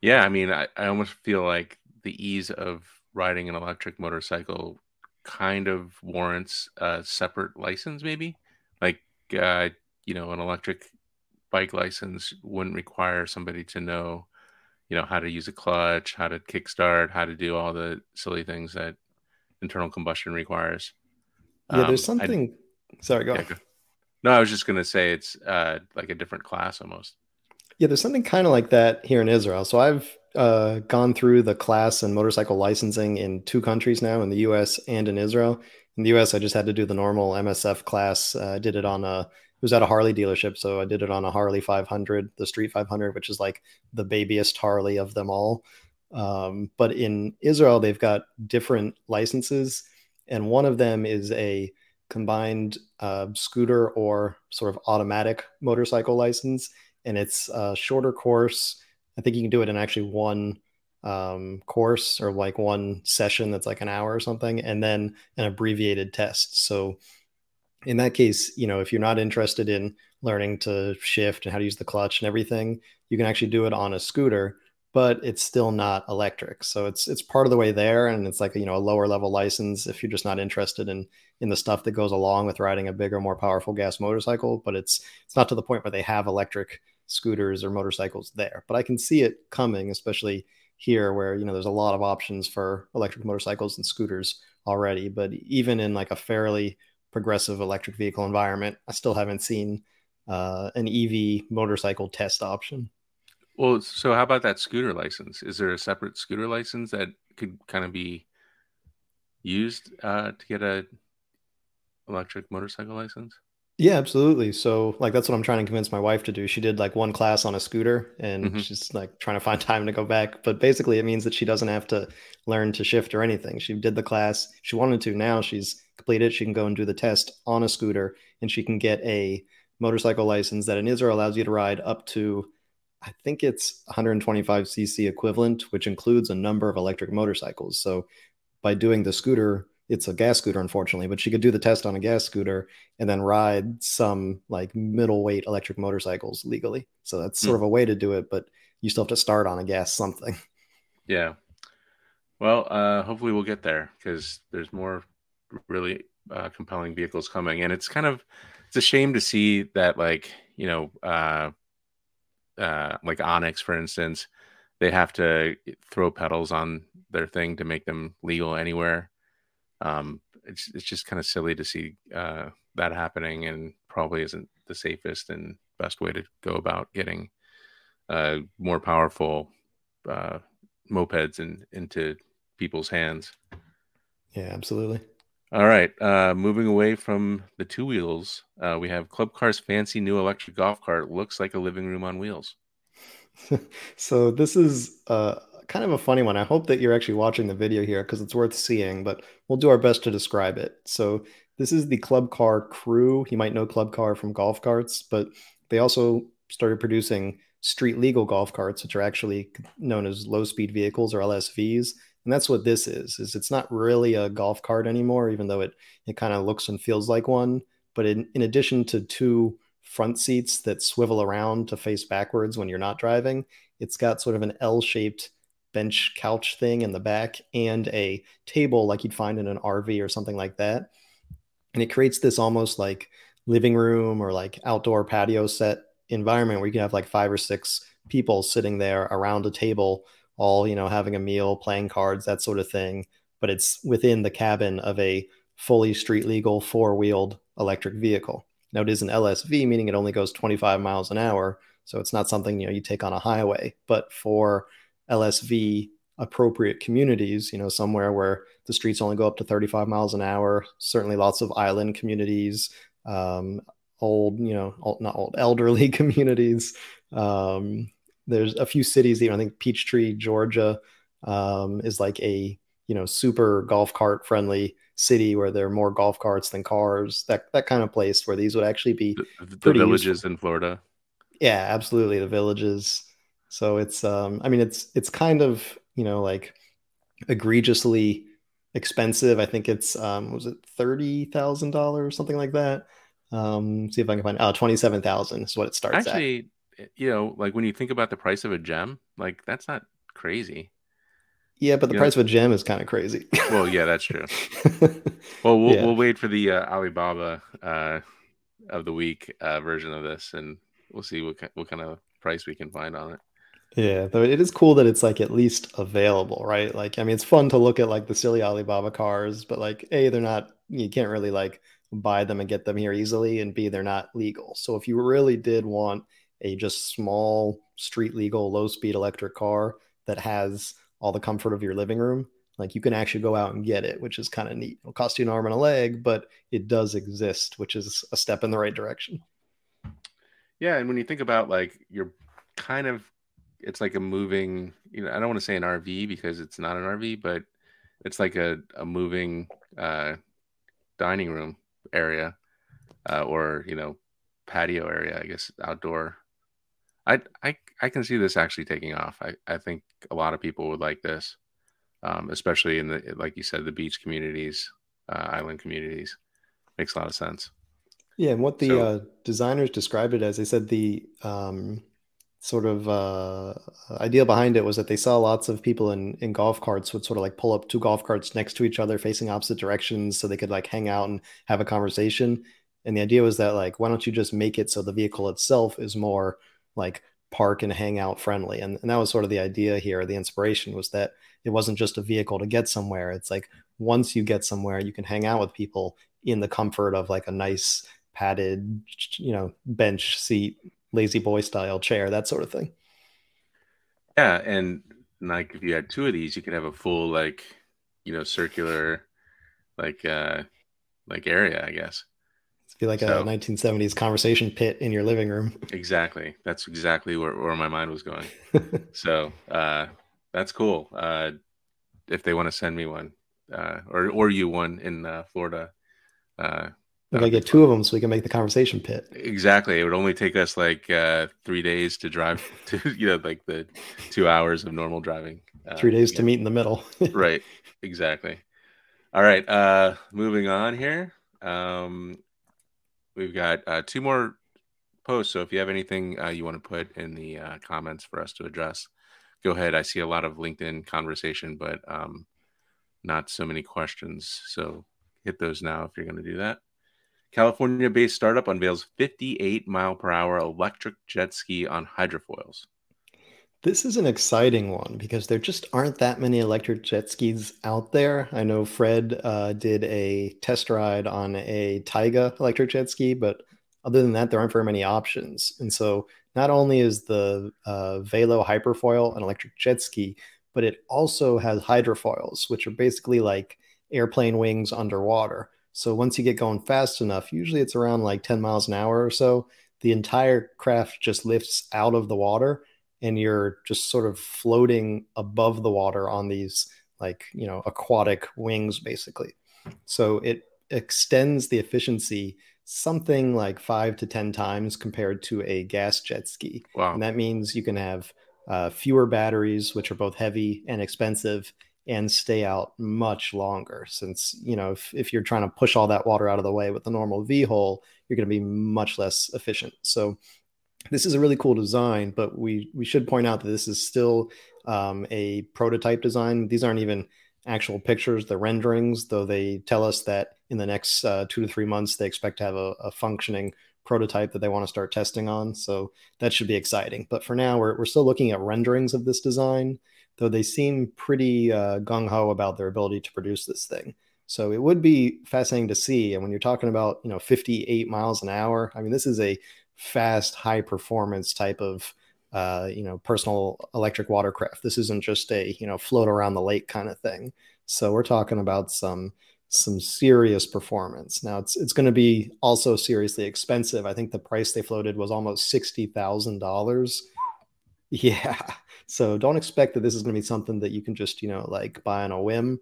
Yeah, I mean, I, I almost feel like the ease of riding an electric motorcycle kind of warrants a separate license, maybe. Like, uh, you know, an electric bike license wouldn't require somebody to know, you know, how to use a clutch, how to kickstart, how to do all the silly things that internal combustion requires. Yeah, there's um, something. I, sorry, go, yeah, go. No, I was just going to say it's uh, like a different class almost. Yeah, there's something kind of like that here in Israel. So I've uh, gone through the class and motorcycle licensing in two countries now, in the U.S. and in Israel. In the U.S., I just had to do the normal MSF class. Uh, I did it on a was at a Harley dealership, so I did it on a Harley 500, the Street 500, which is like the babyest Harley of them all. Um, but in Israel, they've got different licenses, and one of them is a combined uh, scooter or sort of automatic motorcycle license, and it's a shorter course I think you can do it in actually one um, course or like one session that's like an hour or something, and then an abbreviated test. So in that case, you know, if you're not interested in learning to shift and how to use the clutch and everything, you can actually do it on a scooter, but it's still not electric. So it's it's part of the way there, and it's like you know a lower level license if you're just not interested in in the stuff that goes along with riding a bigger, more powerful gas motorcycle. But it's it's not to the point where they have electric scooters or motorcycles there. But I can see it coming, especially here where you know there's a lot of options for electric motorcycles and scooters already. But even in like a fairly progressive electric vehicle environment, I still haven't seen uh, an EV motorcycle test option. Well, so how about that scooter license? Is there a separate scooter license that could kind of be used uh, to get a electric motorcycle license? Yeah, absolutely. So, like, that's what I'm trying to convince my wife to do. She did like one class on a scooter and mm-hmm. she's like trying to find (laughs) time to go back. But basically, it means that she doesn't have to learn to shift or anything. She did the class. She wanted to. Now she's completed. She can go and do the test on a scooter and she can get a motorcycle license that in Israel allows you to ride up to, I think it's 125cc equivalent, which includes a number of electric motorcycles. So, by doing the scooter it's a gas scooter, unfortunately, but she could do the test on a gas scooter and then ride some like middleweight electric motorcycles legally. So that's sort mm. of a way to do it, but you still have to start on a gas something. (laughs) Yeah. Well, uh, hopefully we'll get there because there's more really uh, compelling vehicles coming, and it's kind of it's a shame to see that like you know uh, uh, like Onyx, for instance, they have to throw pedals on their thing to make them legal anywhere um, it's it's just kind of silly to see uh, that happening, and probably isn't the safest and best way to go about getting uh, more powerful uh, mopeds in, into people's hands. Yeah, absolutely. All right. Uh, moving away from the two wheels, uh, we have Club Car's fancy new electric golf cart. Looks like a living room on wheels. (laughs) so this is uh, kind of a funny one. I hope that you're actually watching the video here because it's worth seeing, but we'll do our best to describe it. So this is the Club Car CRU. You might know Club Car from golf carts, but they also started producing street legal golf carts, which are actually known as low speed vehicles or LSVs. And that's what this is, is it's not really a golf cart anymore, even though it, it kind of looks and feels like one. But in, in addition to two front seats that swivel around to face backwards when you're not driving, it's got sort of an L-shaped bench couch thing in the back and a table like you'd find in an RV or something like that. And it creates this almost like living room or like outdoor patio set environment where you can have like five or six people sitting there around a table, all, you know, having a meal, playing cards, that sort of thing. But it's within the cabin of a fully street legal four wheeled electric vehicle. Now it is an LSV, meaning it only goes 25 miles an hour. So it's not something, you know, you take on a highway, but for LSV appropriate communities, you know, somewhere where the streets only go up to 35 miles an hour, certainly lots of island communities, um, old, you know, old, not old, (laughs) elderly (laughs) communities. Um, there's a few cities, even I think Peachtree, Georgia, um, is like a you know super golf cart friendly city where there are more golf carts than cars. That that kind of place where these would actually be the, the villages useful. in Florida. Yeah, absolutely, the villages. So it's um, I mean it's it's kind of you know like egregiously expensive. I think it's um, was it thirty thousand dollars, or something like that. Um, see if I can find. Oh, twenty-seven thousand is what it starts at. Actually, at. you know, like when you think about the price of a gem, like that's not crazy. Yeah, but the you price know? of a gem is kind of crazy. well, yeah, that's true. (laughs) well, we'll yeah. we'll wait for the uh, Alibaba uh, of the week uh, version of this, and we'll see what what kind of price we can find on it. Yeah, though it is cool that it's like at least available, right? Like, I mean, it's fun to look at like the silly Alibaba cars, but like, a they're not. You can't really like buy them and get them here easily, and B, they're not legal. So if you really did want a just small street legal low speed electric car that has all the comfort of your living room, like you can actually go out and get it, which is kind of neat. It'll cost you an arm and a leg, but it does exist, which is a step in the right direction. Yeah, and when you think about like you're kind of it's like a moving, you know, I don't want to say an RV because it's not an RV, but it's like a, a moving uh, dining room area uh, or you know patio area i guess outdoor. I, I i can see this actually taking off. I i think a lot of people would like this um, especially in the like you said the beach communities uh, island communities. Makes a lot of sense. Yeah and what the so, uh, designers described it as they said the um, sort of uh, idea behind it was that they saw lots of people in, in golf carts would sort of like pull up two golf carts next to each other facing opposite directions so they could like hang out and have a conversation. And the idea was that like why don't you just make it so the vehicle itself is more like park and hang out friendly? And, and that was sort of the idea here. The inspiration was that it wasn't just a vehicle to get somewhere. It's like once you get somewhere you can hang out with people in the comfort of like a nice padded you know bench seat lazy boy style chair, that sort of thing. Yeah, and like if you had two of these, you could have a full like you know circular like uh like area, I guess. It'd be like so, a 1970s conversation pit in your living room. Exactly. That's exactly where, where my mind was going. (laughs) so uh that's cool. Uh if they want to send me one, uh or or you one in uh, Florida, uh we gotta get two of them so we can make the conversation pit. Exactly. It would only take us like uh, three days to drive (laughs) to, you know, like the two hours of normal driving. Uh, three days to meet in the middle. (laughs) right. Exactly. All right. Uh, moving on here. Um, we've got uh, two more posts. So if you have anything uh, you want to put in the uh, comments for us to address, go ahead. I see a lot of LinkedIn conversation, but um, not so many questions. So hit those now if you're going to do that. California based startup unveils 58 mile per hour electric jet ski on hydrofoils. This is an exciting one because there just aren't that many electric jet skis out there. I know Fred uh, did a test ride on a Taiga electric jet ski, but other than that, there aren't very many options. And so, not only is the uh, Velo Hyperfoil an electric jet ski, but it also has hydrofoils, which are basically like airplane wings underwater. So once you get going fast enough, usually it's around like 10 miles an hour or so, the entire craft just lifts out of the water and you're just sort of floating above the water on these like, you know, aquatic wings basically. So it extends the efficiency something like five to 10 times compared to a gas jet ski. Wow. And that means you can have uh, fewer batteries, which are both heavy and expensive, and stay out much longer since you know if, if you're trying to push all that water out of the way with the normal v-hull you're going to be much less efficient. So this is a really cool design but we we should point out that this is still um, a prototype design. These aren't even actual pictures the renderings though they tell us that in the next uh, two to three months they expect to have a, a functioning prototype that they want to start testing on. So that should be exciting. But for now we're, we're still looking at renderings of this design though they seem pretty uh, gung ho about their ability to produce this thing. So it would be fascinating to see. And when you're talking about you know 58 miles an hour, I mean this is a fast, high performance type of uh, you know personal electric watercraft. This isn't just a you know float around the lake kind of thing. So we're talking about some some serious performance. Now it's it's going to be also seriously expensive. I think the price they floated was almost sixty thousand dollars. Yeah, (laughs) so don't expect that this is going to be something that you can just, you know, like buy on a whim,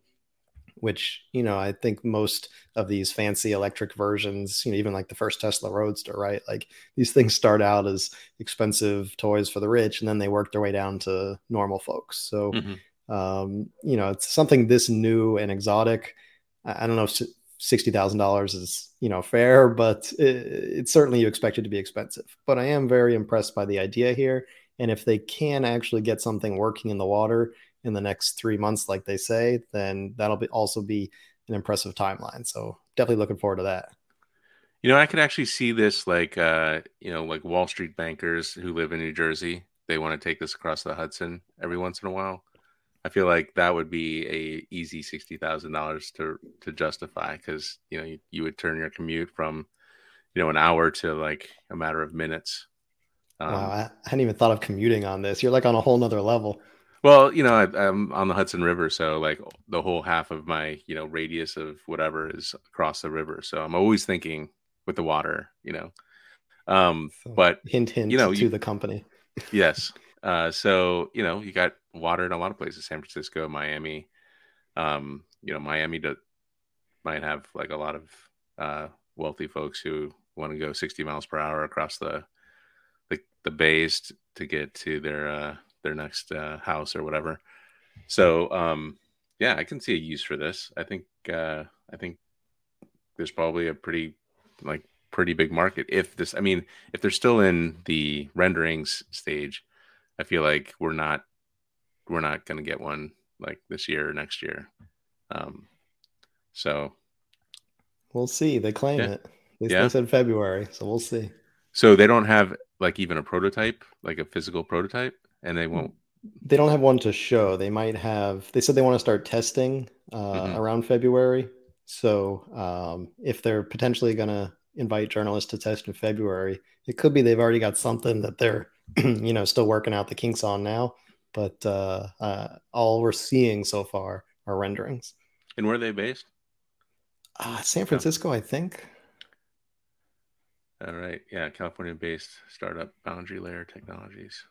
which, you know, I think most of these fancy electric versions, you know, even like the first Tesla Roadster, right? Like these things start out as expensive toys for the rich and then they work their way down to normal folks. So, mm-hmm. um, you know, it's something this new and exotic. I don't know if sixty thousand dollars is you know fair, but it, it's certainly you expect it to be expensive. But I am very impressed by the idea here, and if they can actually get something working in the water in the next three months, like they say, then that'll be also be an impressive timeline. So definitely looking forward to that. You know, I could actually see this like uh, you know, like Wall Street bankers who live in New Jersey. They want to take this across the Hudson every once in a while. I feel like that would be a easy sixty thousand dollars to to justify because you know you, you would turn your commute from you know an hour to like a matter of minutes um, wow, I hadn't even thought of commuting on this. You're like on a whole nother level. Well, you know, I, am on the Hudson River, so like the whole half of my, you know, radius of whatever is across the river. So I'm always thinking with the water, you know. Um, so but hint, hint, you know, to you, the company. (laughs) yes. Uh, so you know, you got water in a lot of places: San Francisco, Miami. Um, you know, Miami to, might have like a lot of uh, wealthy folks who want to go 60 miles per hour across the the the bays to get to their uh, their next uh, house or whatever. So um, yeah, I can see a use for this. I think uh, I think there's probably a pretty like pretty big market if this. I mean, if they're still in the renderings stage, I feel like we're not we're not going to get one like this year or next year. Um, so we'll see. They claim yeah. it. They yeah. said February, so we'll see. So they don't have like even a prototype, like a physical prototype, and they won't. They don't have one to show. They might have. They said they want to start testing uh, mm-hmm. around February. So um, if they're potentially going to invite journalists to test in February, it could be they've already got something that they're, (clears throat) you know, still working out the kinks on now. But uh, uh, all we're seeing so far are renderings. And where are they based? Uh, San Francisco, I think. All right. Yeah, California based startup Boundary Layer Technologies.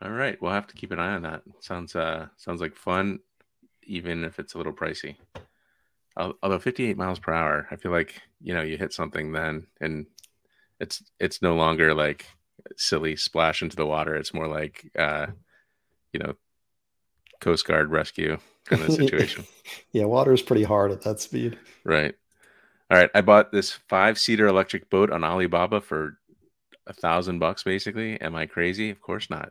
All right. We'll have to keep an eye on that. Sounds uh sounds like fun, even if it's a little pricey. Although 58 miles per hour, I feel like you know you hit something then, and it's it's no longer like silly splash into the water. It's more like uh, you know, Coast Guard rescue kind of (laughs) situation. yeah, water is pretty hard at that speed. Right. All right, I bought this five seater electric boat on Alibaba for a thousand bucks. Basically, am I crazy? Of course not.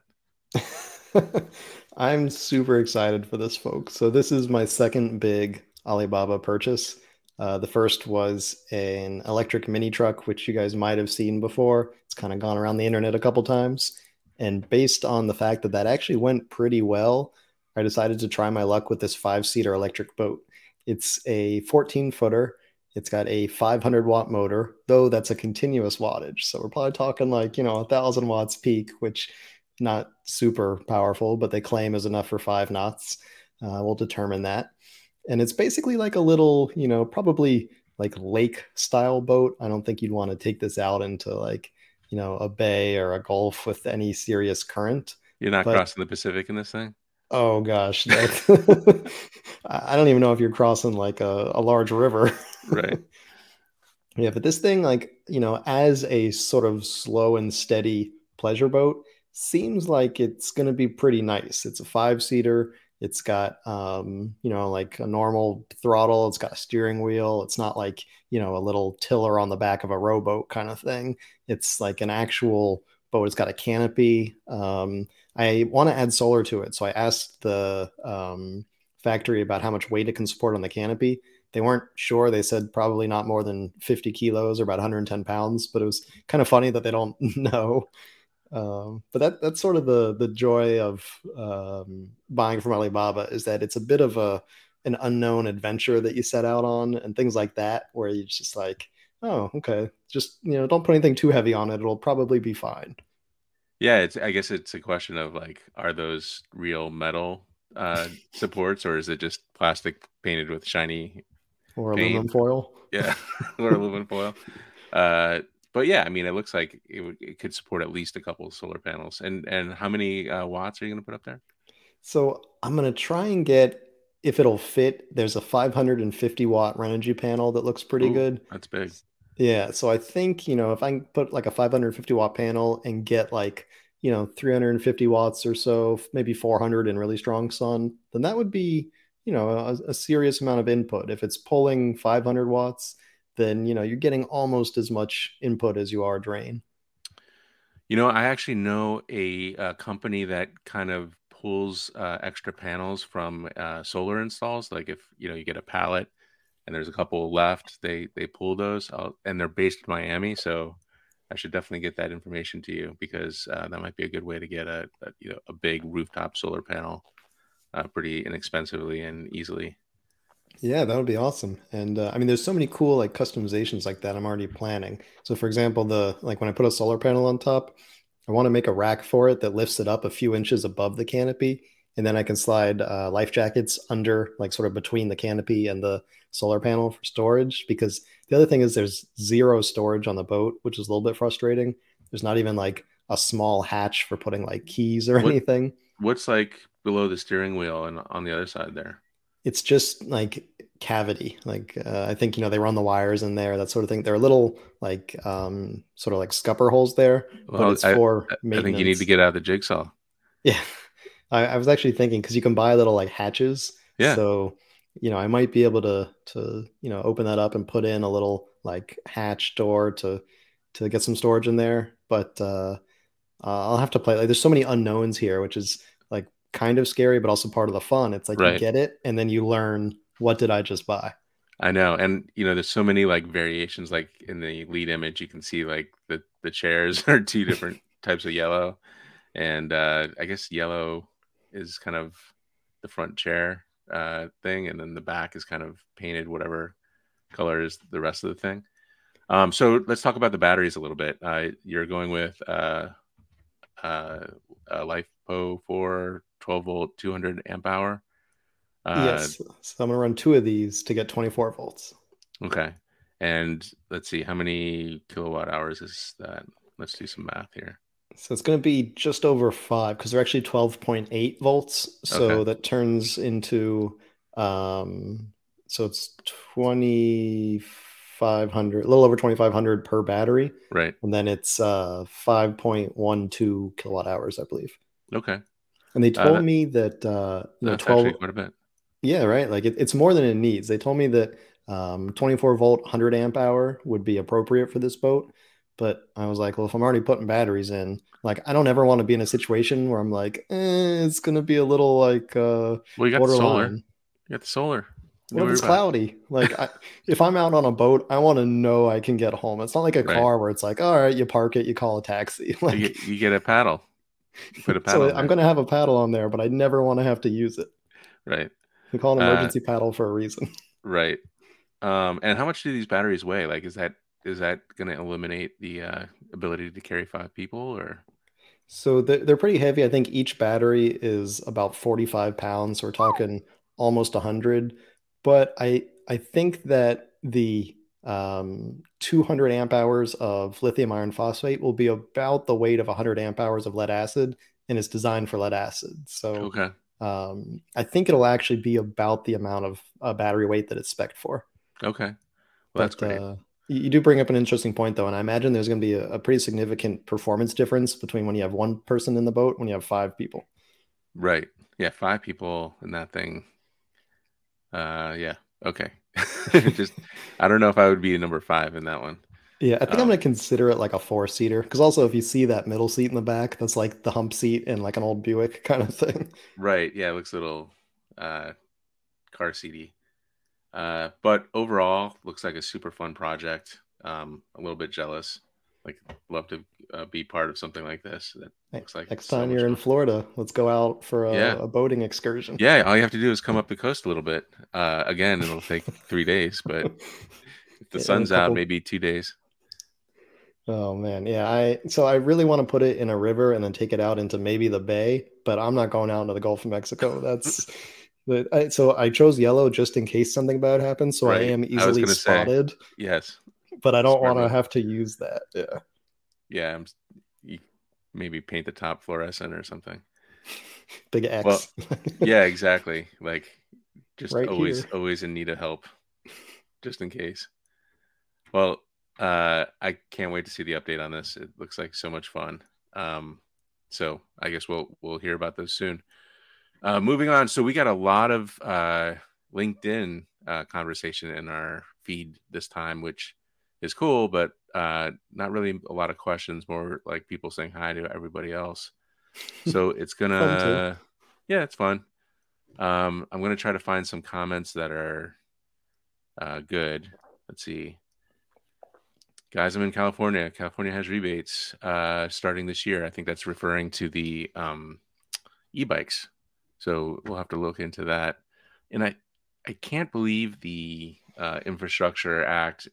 (laughs) I'm super excited for this, folks. So this is my second big Alibaba purchase. Uh, the first was an electric mini truck, which you guys might have seen before. It's kind of gone around the internet a couple times. And based on the fact that that actually went pretty well, I decided to try my luck with this five seater electric boat. It's a 14 footer it's got a 500 watt motor, though that's a continuous wattage. So we're probably talking like, you know, a thousand watts peak, which not super powerful, but they claim is enough for five knots. Uh, we'll determine that. and it's basically like a little, you know, probably like lake style boat. I don't think you'd want to take this out into like, you know, a bay or a gulf with any serious current. You're not But- crossing the Pacific in this thing. Oh gosh, that- (laughs) (laughs) I don't even know if you're crossing like a, a large river. Right. (laughs) Yeah, but this thing, like, you know, as a sort of slow and steady pleasure boat, seems like it's going to be pretty nice. It's a five seater. It's got, um, you know, like a normal throttle. It's got a steering wheel. It's not like, you know, a little tiller on the back of a rowboat kind of thing. It's like an actual boat. It's got a canopy. Um, I want to add solar to it. So I asked the um, factory about how much weight it can support on the canopy they weren't sure. They said probably not more than 50 kilos or about 110 pounds, but it was kind of funny that they don't (laughs) know. Um, but that that's sort of the the joy of um, buying from Alibaba is that it's a bit of a an unknown adventure that you set out on and things like that, where you're just like, oh, okay, just you know, don't put anything too heavy on it. It'll probably be fine. Yeah, it's I guess it's a question of like, are those real metal uh supports or is it just plastic painted with shiny Or Paint. aluminum foil. yeah (laughs) or aluminum foil? (laughs) Uh but yeah, I mean it looks like it, would, it could support at least a couple of solar panels. And and how many uh, watts are you gonna put up there? So I'm gonna try and get if it'll fit. There's a 550 watt Renogy panel that looks pretty Ooh, good. That's big. Yeah, so I think, you know, if I put like a 550 watt panel and get like, you know, 350 watts or so, maybe 400 in really strong sun, then that would be, you know, a, a serious amount of input. If it's pulling 500 watts, then, you know, you're getting almost as much input as you are drain. You know, I actually know a, uh company that kind of pulls uh, extra panels from uh, solar installs. Like if you know you get a pallet and there's a couple left, they they pull those, i and they're based in Miami. So I should definitely get that information to you because uh, that might be a good way to get a, a you know a big rooftop solar panel uh, pretty inexpensively and easily. Yeah, that would be awesome. And uh, I mean, there's so many cool like customizations like that I'm already planning. So for example, the like when I put a solar panel on top, I want to make a rack for it that lifts it up a few inches above the canopy, and then I can slide uh, life jackets under, like sort of between the canopy and the solar panel for storage. Because the other thing is there's zero storage on the boat, which is a little bit frustrating. There's not even like a small hatch for putting like keys or What- anything. What's like below the steering wheel and on the other side there? it's just like cavity like uh, i think you know they run the wires in there that sort of thing they're little like um sort of like scupper holes there but Well, it's I, for I think you need to get out of the jigsaw. yeah I, I was actually thinking because you can buy little like hatches Yeah. so you know i might be able to to you know open that up and put in a little like hatch door to to get some storage in there but uh uh, I'll have to play. Like, there's so many unknowns here, which is like kind of scary, but also part of the fun. It's like you get it, and then you learn what did I just buy. I know, and you know, there's so many like variations. Like in the lead image, you can see like the the chairs (laughs) are two different types of yellow, and uh, I guess yellow is kind of the front chair uh, thing, and then the back is kind of painted whatever color is the rest of the thing. Um, so let's talk about the batteries a little bit. Uh, you're going with uh, uh, a LiFePo 4 12 volt 200 amp hour. Uh, yes, so I'm gonna run two of these to get 24 volts. Okay. And let's see, how many kilowatt hours is that? Let's do some math here. So it's going to be just over five because they're actually 12.8 volts. So Okay. that turns into, um, so it's 2,500, a little over 2,500 per battery. Right. And then it's uh, 5.12 kilowatt hours, I believe. Okay. And they Uh, told that- me that, uh, you know, 12, quite a bit. yeah, right. Like it, it's more than it needs. They told me that um, 24 volt, 100 amp hour would be appropriate for this boat. But I was like, well, if I'm already putting batteries in, like, I don't ever want to be in a situation where I'm like, eh, it's going to be a little like uh, Well, you got the solar. borderline. You got the solar. What if it's cloudy? Like, I, if I'm out on a boat, I want to know I can get home. It's not like a Right. car where it's like, all right, you park it, you call a taxi. (laughs) Like, You, get, you get a paddle. You put a (laughs) paddle. so I'm going to have a paddle on there, but I never want to have to use it. Right. We call it an Uh, emergency paddle for a reason. Right. Um, and how much do these batteries weigh? Like, is that is that going to eliminate the uh, ability to carry five people, or So they're, they're pretty heavy. I think each battery is about 45 pounds. So we're talking almost 100. but I I think that the um, 200 amp hours of lithium iron phosphate will be about the weight of 100 amp hours of lead acid, and it's designed for lead acid. So Okay. um, I think it'll actually be about the amount of uh, battery weight that it's spec for. Okay. Well, that's great. uh, you do bring up an interesting point, though, and I imagine there's going to be a, a pretty significant performance difference between when you have one person in the boat when you have five people. Right. Yeah, five people in that thing. Uh yeah. Okay. (laughs) Just I don't know if I would be number five in that one. Yeah, I think I'm Um, going to consider it like a four seater because also if you see that middle seat in the back, that's like the hump seat in like an old Buick (laughs) kind of thing. Right. Yeah, it looks a little uh car seaty. Uh but overall looks like a super fun project. Um a little bit jealous. Like love to uh, be part of something like this. That looks like Next so time you're in. Florida, let's go out for a, Yeah. a boating excursion. Yeah, all you have to do is come (laughs) up the coast a little bit. Uh again, it'll take (laughs) 3 days, but if the Yeah, sun's a out, maybe 2 days. Oh man, yeah. I so I really want to put it in a river and then take it out into maybe the bay, but I'm not going out into the Gulf of Mexico. That's (laughs) the I, so I chose yellow just in case something bad happens, so Right. I am easily say. spotted, Yes. but I don't want to have to use that. Yeah. Yeah, you maybe paint the top fluorescent or something. (laughs) Big X. Well, (laughs) Yeah, exactly. Like just Right always here. always in need of help just in case. Well, uh I can't wait to see the update on this. It looks like so much fun. Um so I guess we'll we'll hear about those soon. Uh moving on, so we got a lot of uh LinkedIn uh conversation in our feed this time, which is cool, but uh not really a lot of questions, more like people saying hi to everybody else. So (laughs) it's gonna yeah, it's fun. Um, I'm gonna try to find some comments that are uh, good. Let's see, guys. I'm in California. California has rebates uh, starting this year. I think that's referring to the um, e-bikes. So we'll have to look into that. And I, I can't believe the uh, Infrastructure Act,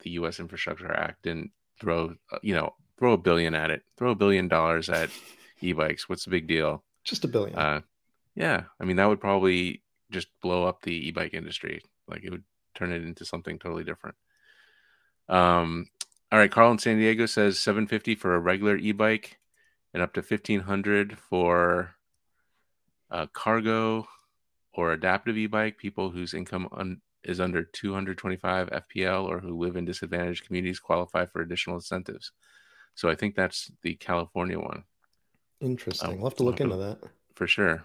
the U.S. Infrastructure Act, didn't throw uh, you know throw a billion at it. Throw a billion dollars at e-bikes. What's the big deal? Just a billion. Uh, yeah, I mean that would probably just blow up the e-bike industry. Like it would turn it into something totally different. Um, all right, Carl in San Diego says 750 for a regular e-bike and up to 1500 for a cargo or adaptive e-bike. People whose income un- is under 225 FPL or who live in disadvantaged communities qualify for additional incentives. So I think that's the California one Interesting. oh, We'll have to look into that. for sure.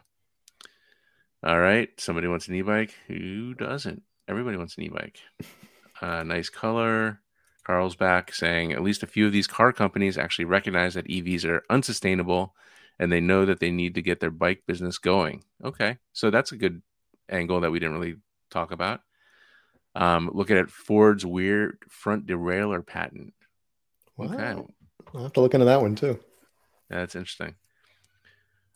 All right. Somebody wants an e-bike. Who doesn't? Everybody wants an e-bike. (laughs) Uh, nice color. Carl's back saying at least a few of these car companies actually recognize that EVs are unsustainable and they know that they need to get their bike business going. Okay. So that's a good angle that we didn't really talk about. Um, looking at Ford's weird front derailleur patent. Okay. I'll have to look into that one too. That's interesting.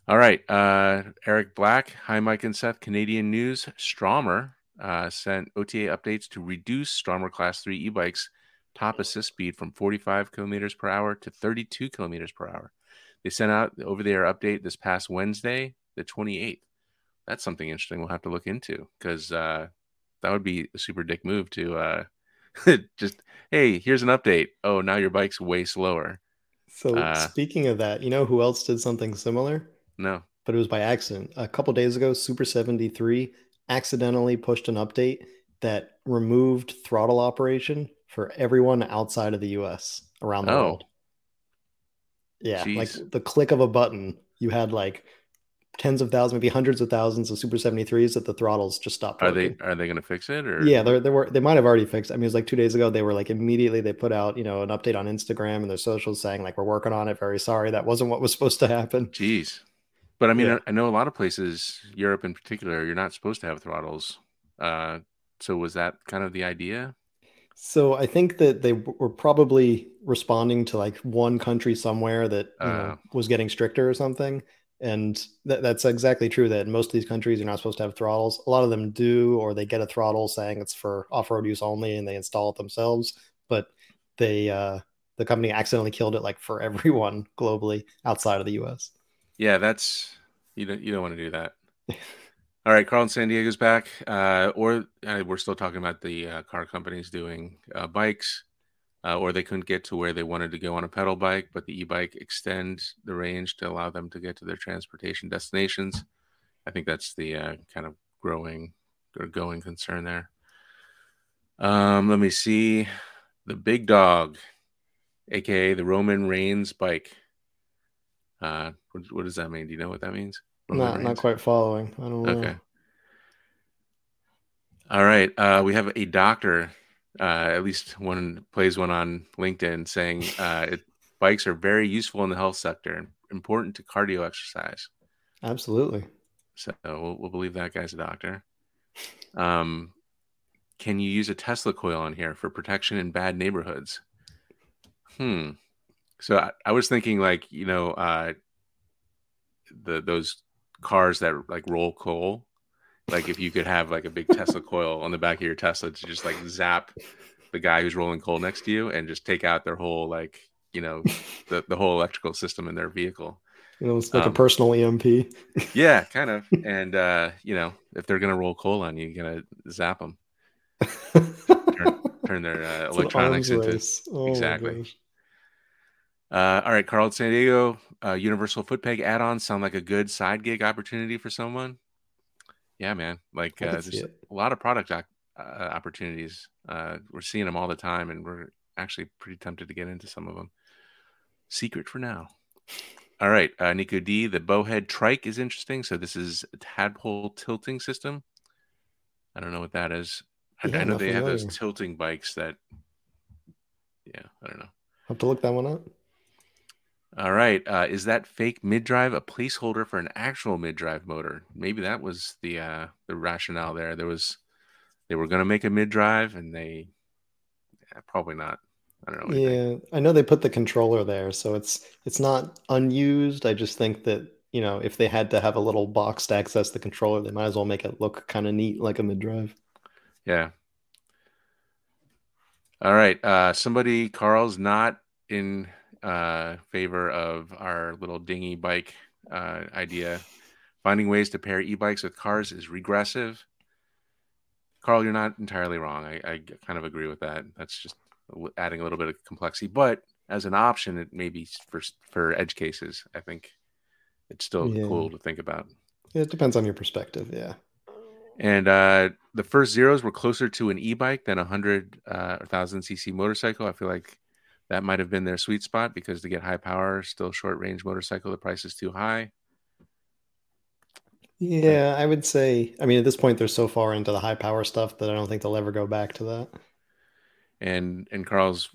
All right. Uh, Eric Black. Hi, Mike and Seth. Canadian news. Stromer uh, sent OTA updates to reduce Stromer Class 3 e bikes top assist speed from 45 kilometers per hour to 32 kilometers per hour. They sent out the over the air update this past Wednesday, the 28th. That's something interesting we'll have to look into because uh, that would be a super dick move to uh, (laughs) just, hey, here's an update. Oh, now your bike's way slower. So Uh, speaking of that, you know who else did something similar? No. But it was by accident. A couple days ago, Super 73 accidentally pushed an update that removed throttle operation for everyone outside of the US around the Oh. world. Yeah, Jeez. like the click of a button, you had like tens of thousands, maybe hundreds of thousands of Super 73s that the throttles just stopped Are they are they going to fix it or Yeah, there were they might have already fixed. I mean, it was like two days ago. They were like immediately they put out you know an update on Instagram and their socials saying like we're working on it. Very sorry, that wasn't what was supposed to happen. Jeez. But I mean, Yeah. I, I know a lot of places, Europe in particular, you're not supposed to have throttles. Uh, so was that kind of the idea? So I think that they were probably responding to like one country somewhere that you know Uh. was getting stricter or something. And that, that's exactly true. That most of these countries, you're not supposed to have throttles. A lot of them do, or they get a throttle saying it's for off-road use only, and they install it themselves. But they, uh, the company accidentally killed it like for (laughs) everyone globally outside of the U.S. Yeah, that's you don't you don't want to do that. (laughs) All right, Carl in San Diego's back. Uh, or uh, we're still talking about the uh, car companies doing uh, bikes, uh, or they couldn't get to where they wanted to go on a pedal bike, but the e-bike extends the range to allow them to get to their transportation destinations. I think that's the uh, kind of growing or going concern there. Um, let me see. The big dog, aka the Roman Reigns bike. What, what does that mean? Do you know what that means? Not not quite following. I don't know. Okay. All right. Uh, we have a doctor, uh, at least one plays one on LinkedIn, saying uh, it, bikes are very useful in the health sector and important to cardio exercise. Absolutely. So we'll, we'll believe that guy's a doctor. Um, can you use a Tesla coil on here for protection in bad neighborhoods? Hmm. So I, I was thinking, like you know, uh, the those cars that like roll coal. Like if you could have like a big Tesla coil on the back of your Tesla to just like zap the guy who's rolling coal next to you and just take out their whole like you know (laughs) the, the whole electrical system in their vehicle. You know, it's like Um, a personal EMP. (laughs) Yeah, kind of. And uh, you know, if they're gonna roll coal on you, you're gonna zap them, (laughs) turn their uh, electronics into. race. Oh exactly. Uh, all right, Carl, San Diego, uh, Universal Foot Peg add-ons sound like a good side gig opportunity for someone. Yeah, man. Like uh, there's it. a lot of product op- uh, opportunities. Uh, we're seeing them all the time, and we're actually pretty tempted to get into some of them. Secret for now. All right, uh, Nico D. The Bowhead Trike is interesting. So this is a tadpole tilting system. I don't know what that is. I, Yeah, I know they have those tilting bikes that. Yeah, I don't know. Have to look that one up. All right. Uh, is that fake mid drive a placeholder for an actual mid drive motor? Maybe that was the uh, the rationale there. There was they were going to make a mid drive, and they yeah, probably not. I don't know. Yeah, I know they put the controller there, so it's it's not unused. I just think that, you know, if they had to have a little box to access the controller, they might as well make it look kind of neat like a mid-drive. Yeah. All right. Uh, somebody, Carl's not in uh, favor of our little dinghy bike uh, idea. Finding ways to pair e-bikes with cars is regressive. Carl, you're not entirely wrong. I, I kind of agree with that. That's just adding a little bit of complexity, but as an option, it may be for for edge cases. I think it's still Yeah. cool to think about. It depends on your perspective, yeah. And uh, the first zeros were closer to an e-bike than a hundred uh, or thousand cc motorcycle. I feel like that might have been their sweet spot because to get high power, still short range motorcycle, the price is too high. Yeah, I would say, I mean, at this point, they're so far into the high power stuff that I don't think they'll ever go back to that. And and Carl's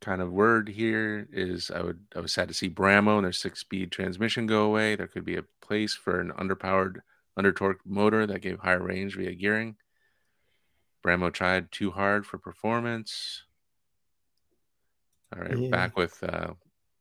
kind of word here is I would I was sad to see Bramo and their six speed transmission go away. There could be a place for an underpowered, under torqued motor that gave higher range via gearing. Bramo tried too hard for performance. All right, Yeah. back with uh,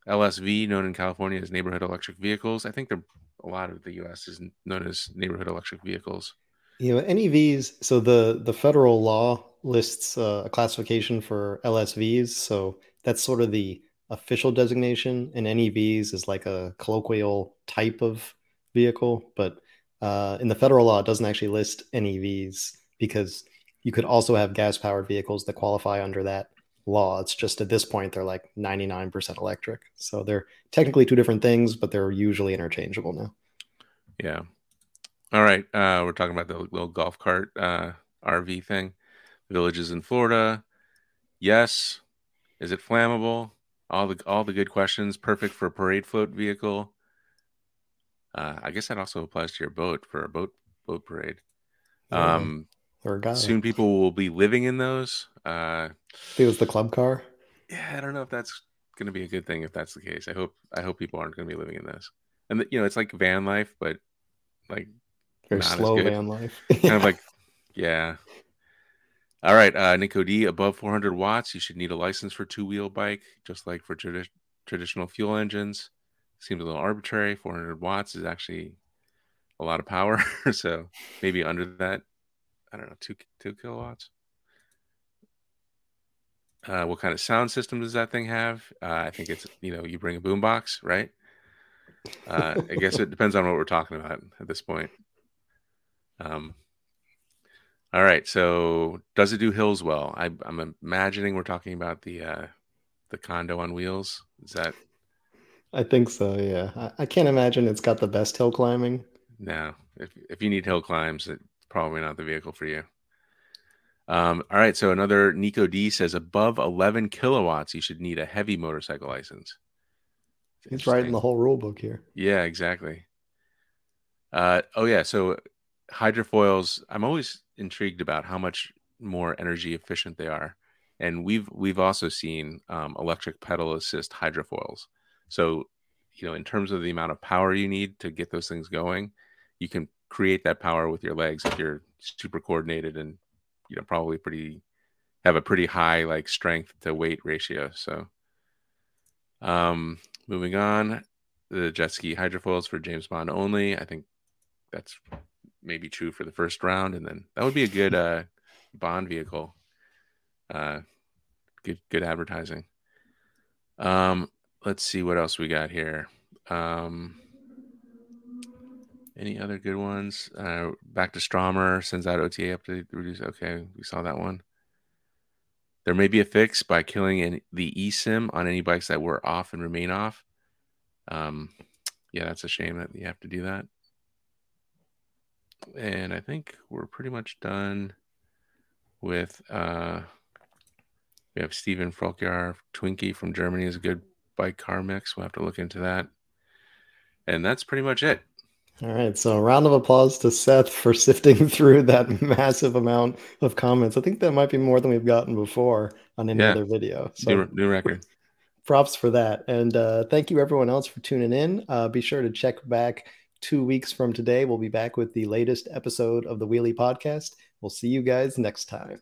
LSV, known in California as neighborhood electric vehicles. I think a lot of the U.S. is known as neighborhood electric vehicles. You know, NEVs, so the the federal law lists uh, a classification for LSVs, so that's sort of the official designation, and NEVs is like a colloquial type of vehicle, but uh, in the federal law, it doesn't actually list NEVs because you could also have gas-powered vehicles that qualify under that law. It's just at this point they're like 99% electric, so they're technically two different things, but they're usually interchangeable now. Yeah. All right. Uh, we're talking about the little golf cart uh, RV thing. Villages in Florida. Yes. Is it flammable? All the all the good questions. Perfect for a parade float vehicle. Uh, I guess that also applies to your boat for a boat boat parade. Yeah. Um, guy. soon people will be living in those. Uh, think it was the club car. yeah, I don't know if that's going to be a good thing if that's the case. I hope I hope people aren't going to be living in this. And you know, it's like van life, but like Very slow van life. (laughs) kind of (laughs) like yeah all right uh nico d above 400 watts you should need a license for two-wheel bike just like for tradi- traditional fuel engines seems a little arbitrary 400 watts is actually a lot of power (laughs) so maybe under that i don't know two two kilowatts uh, what kind of sound system does that thing have? Uh, I think it's you know you bring a boombox, right? Uh, I guess it (laughs) depends on what we're talking about at this point. Um, all right. So does it do hills well? I, am imagining we're talking about the uh, the condo on wheels. Is that? I think so. Yeah. I, I can't imagine it's got the best hill climbing. No. If if you need hill climbs, it's probably not the vehicle for you. Um, all right. So another Nico D says above 11 kilowatts, you should need a heavy motorcycle license. He's writing the whole rule book here. Yeah, exactly. Uh, oh yeah. So hydrofoils, I'm always intrigued about how much more energy efficient they are, and we've we've also seen um, electric pedal assist hydrofoils. So, you know, in terms of the amount of power you need to get those things going, you can create that power with your legs if you're super coordinated and you know probably pretty have a pretty high like strength to weight ratio. So, um, moving on, the jet ski hydrofoils for James Bond only. I think that's maybe true for the first round, and then that would be a good uh, Bond vehicle. Uh, good good advertising. Um, let's see what else we got here. Um, any other good ones? Uh, back to Stromer sends out OTA update reduce. Okay, we saw that one. There may be a fix by killing in the eSIM on any bikes that were off and remain off. Um, yeah, that's a shame that you have to do that. And I think we're pretty much done with. Uh, we have Stephen Frolkjar, Twinkie from Germany is a good bike car mix. We'll have to look into that. And that's pretty much it. All right. So, a round of applause to Seth for (laughs) sifting through that massive amount of comments. I think that might be more than we've gotten before on any yeah. other video. So, new, new record. Props for that. And uh, thank you, everyone else, for tuning in. Uh, be sure to check back two weeks from today. We'll be back with the latest episode of the Wheel-E Podcast. We'll see you guys next time.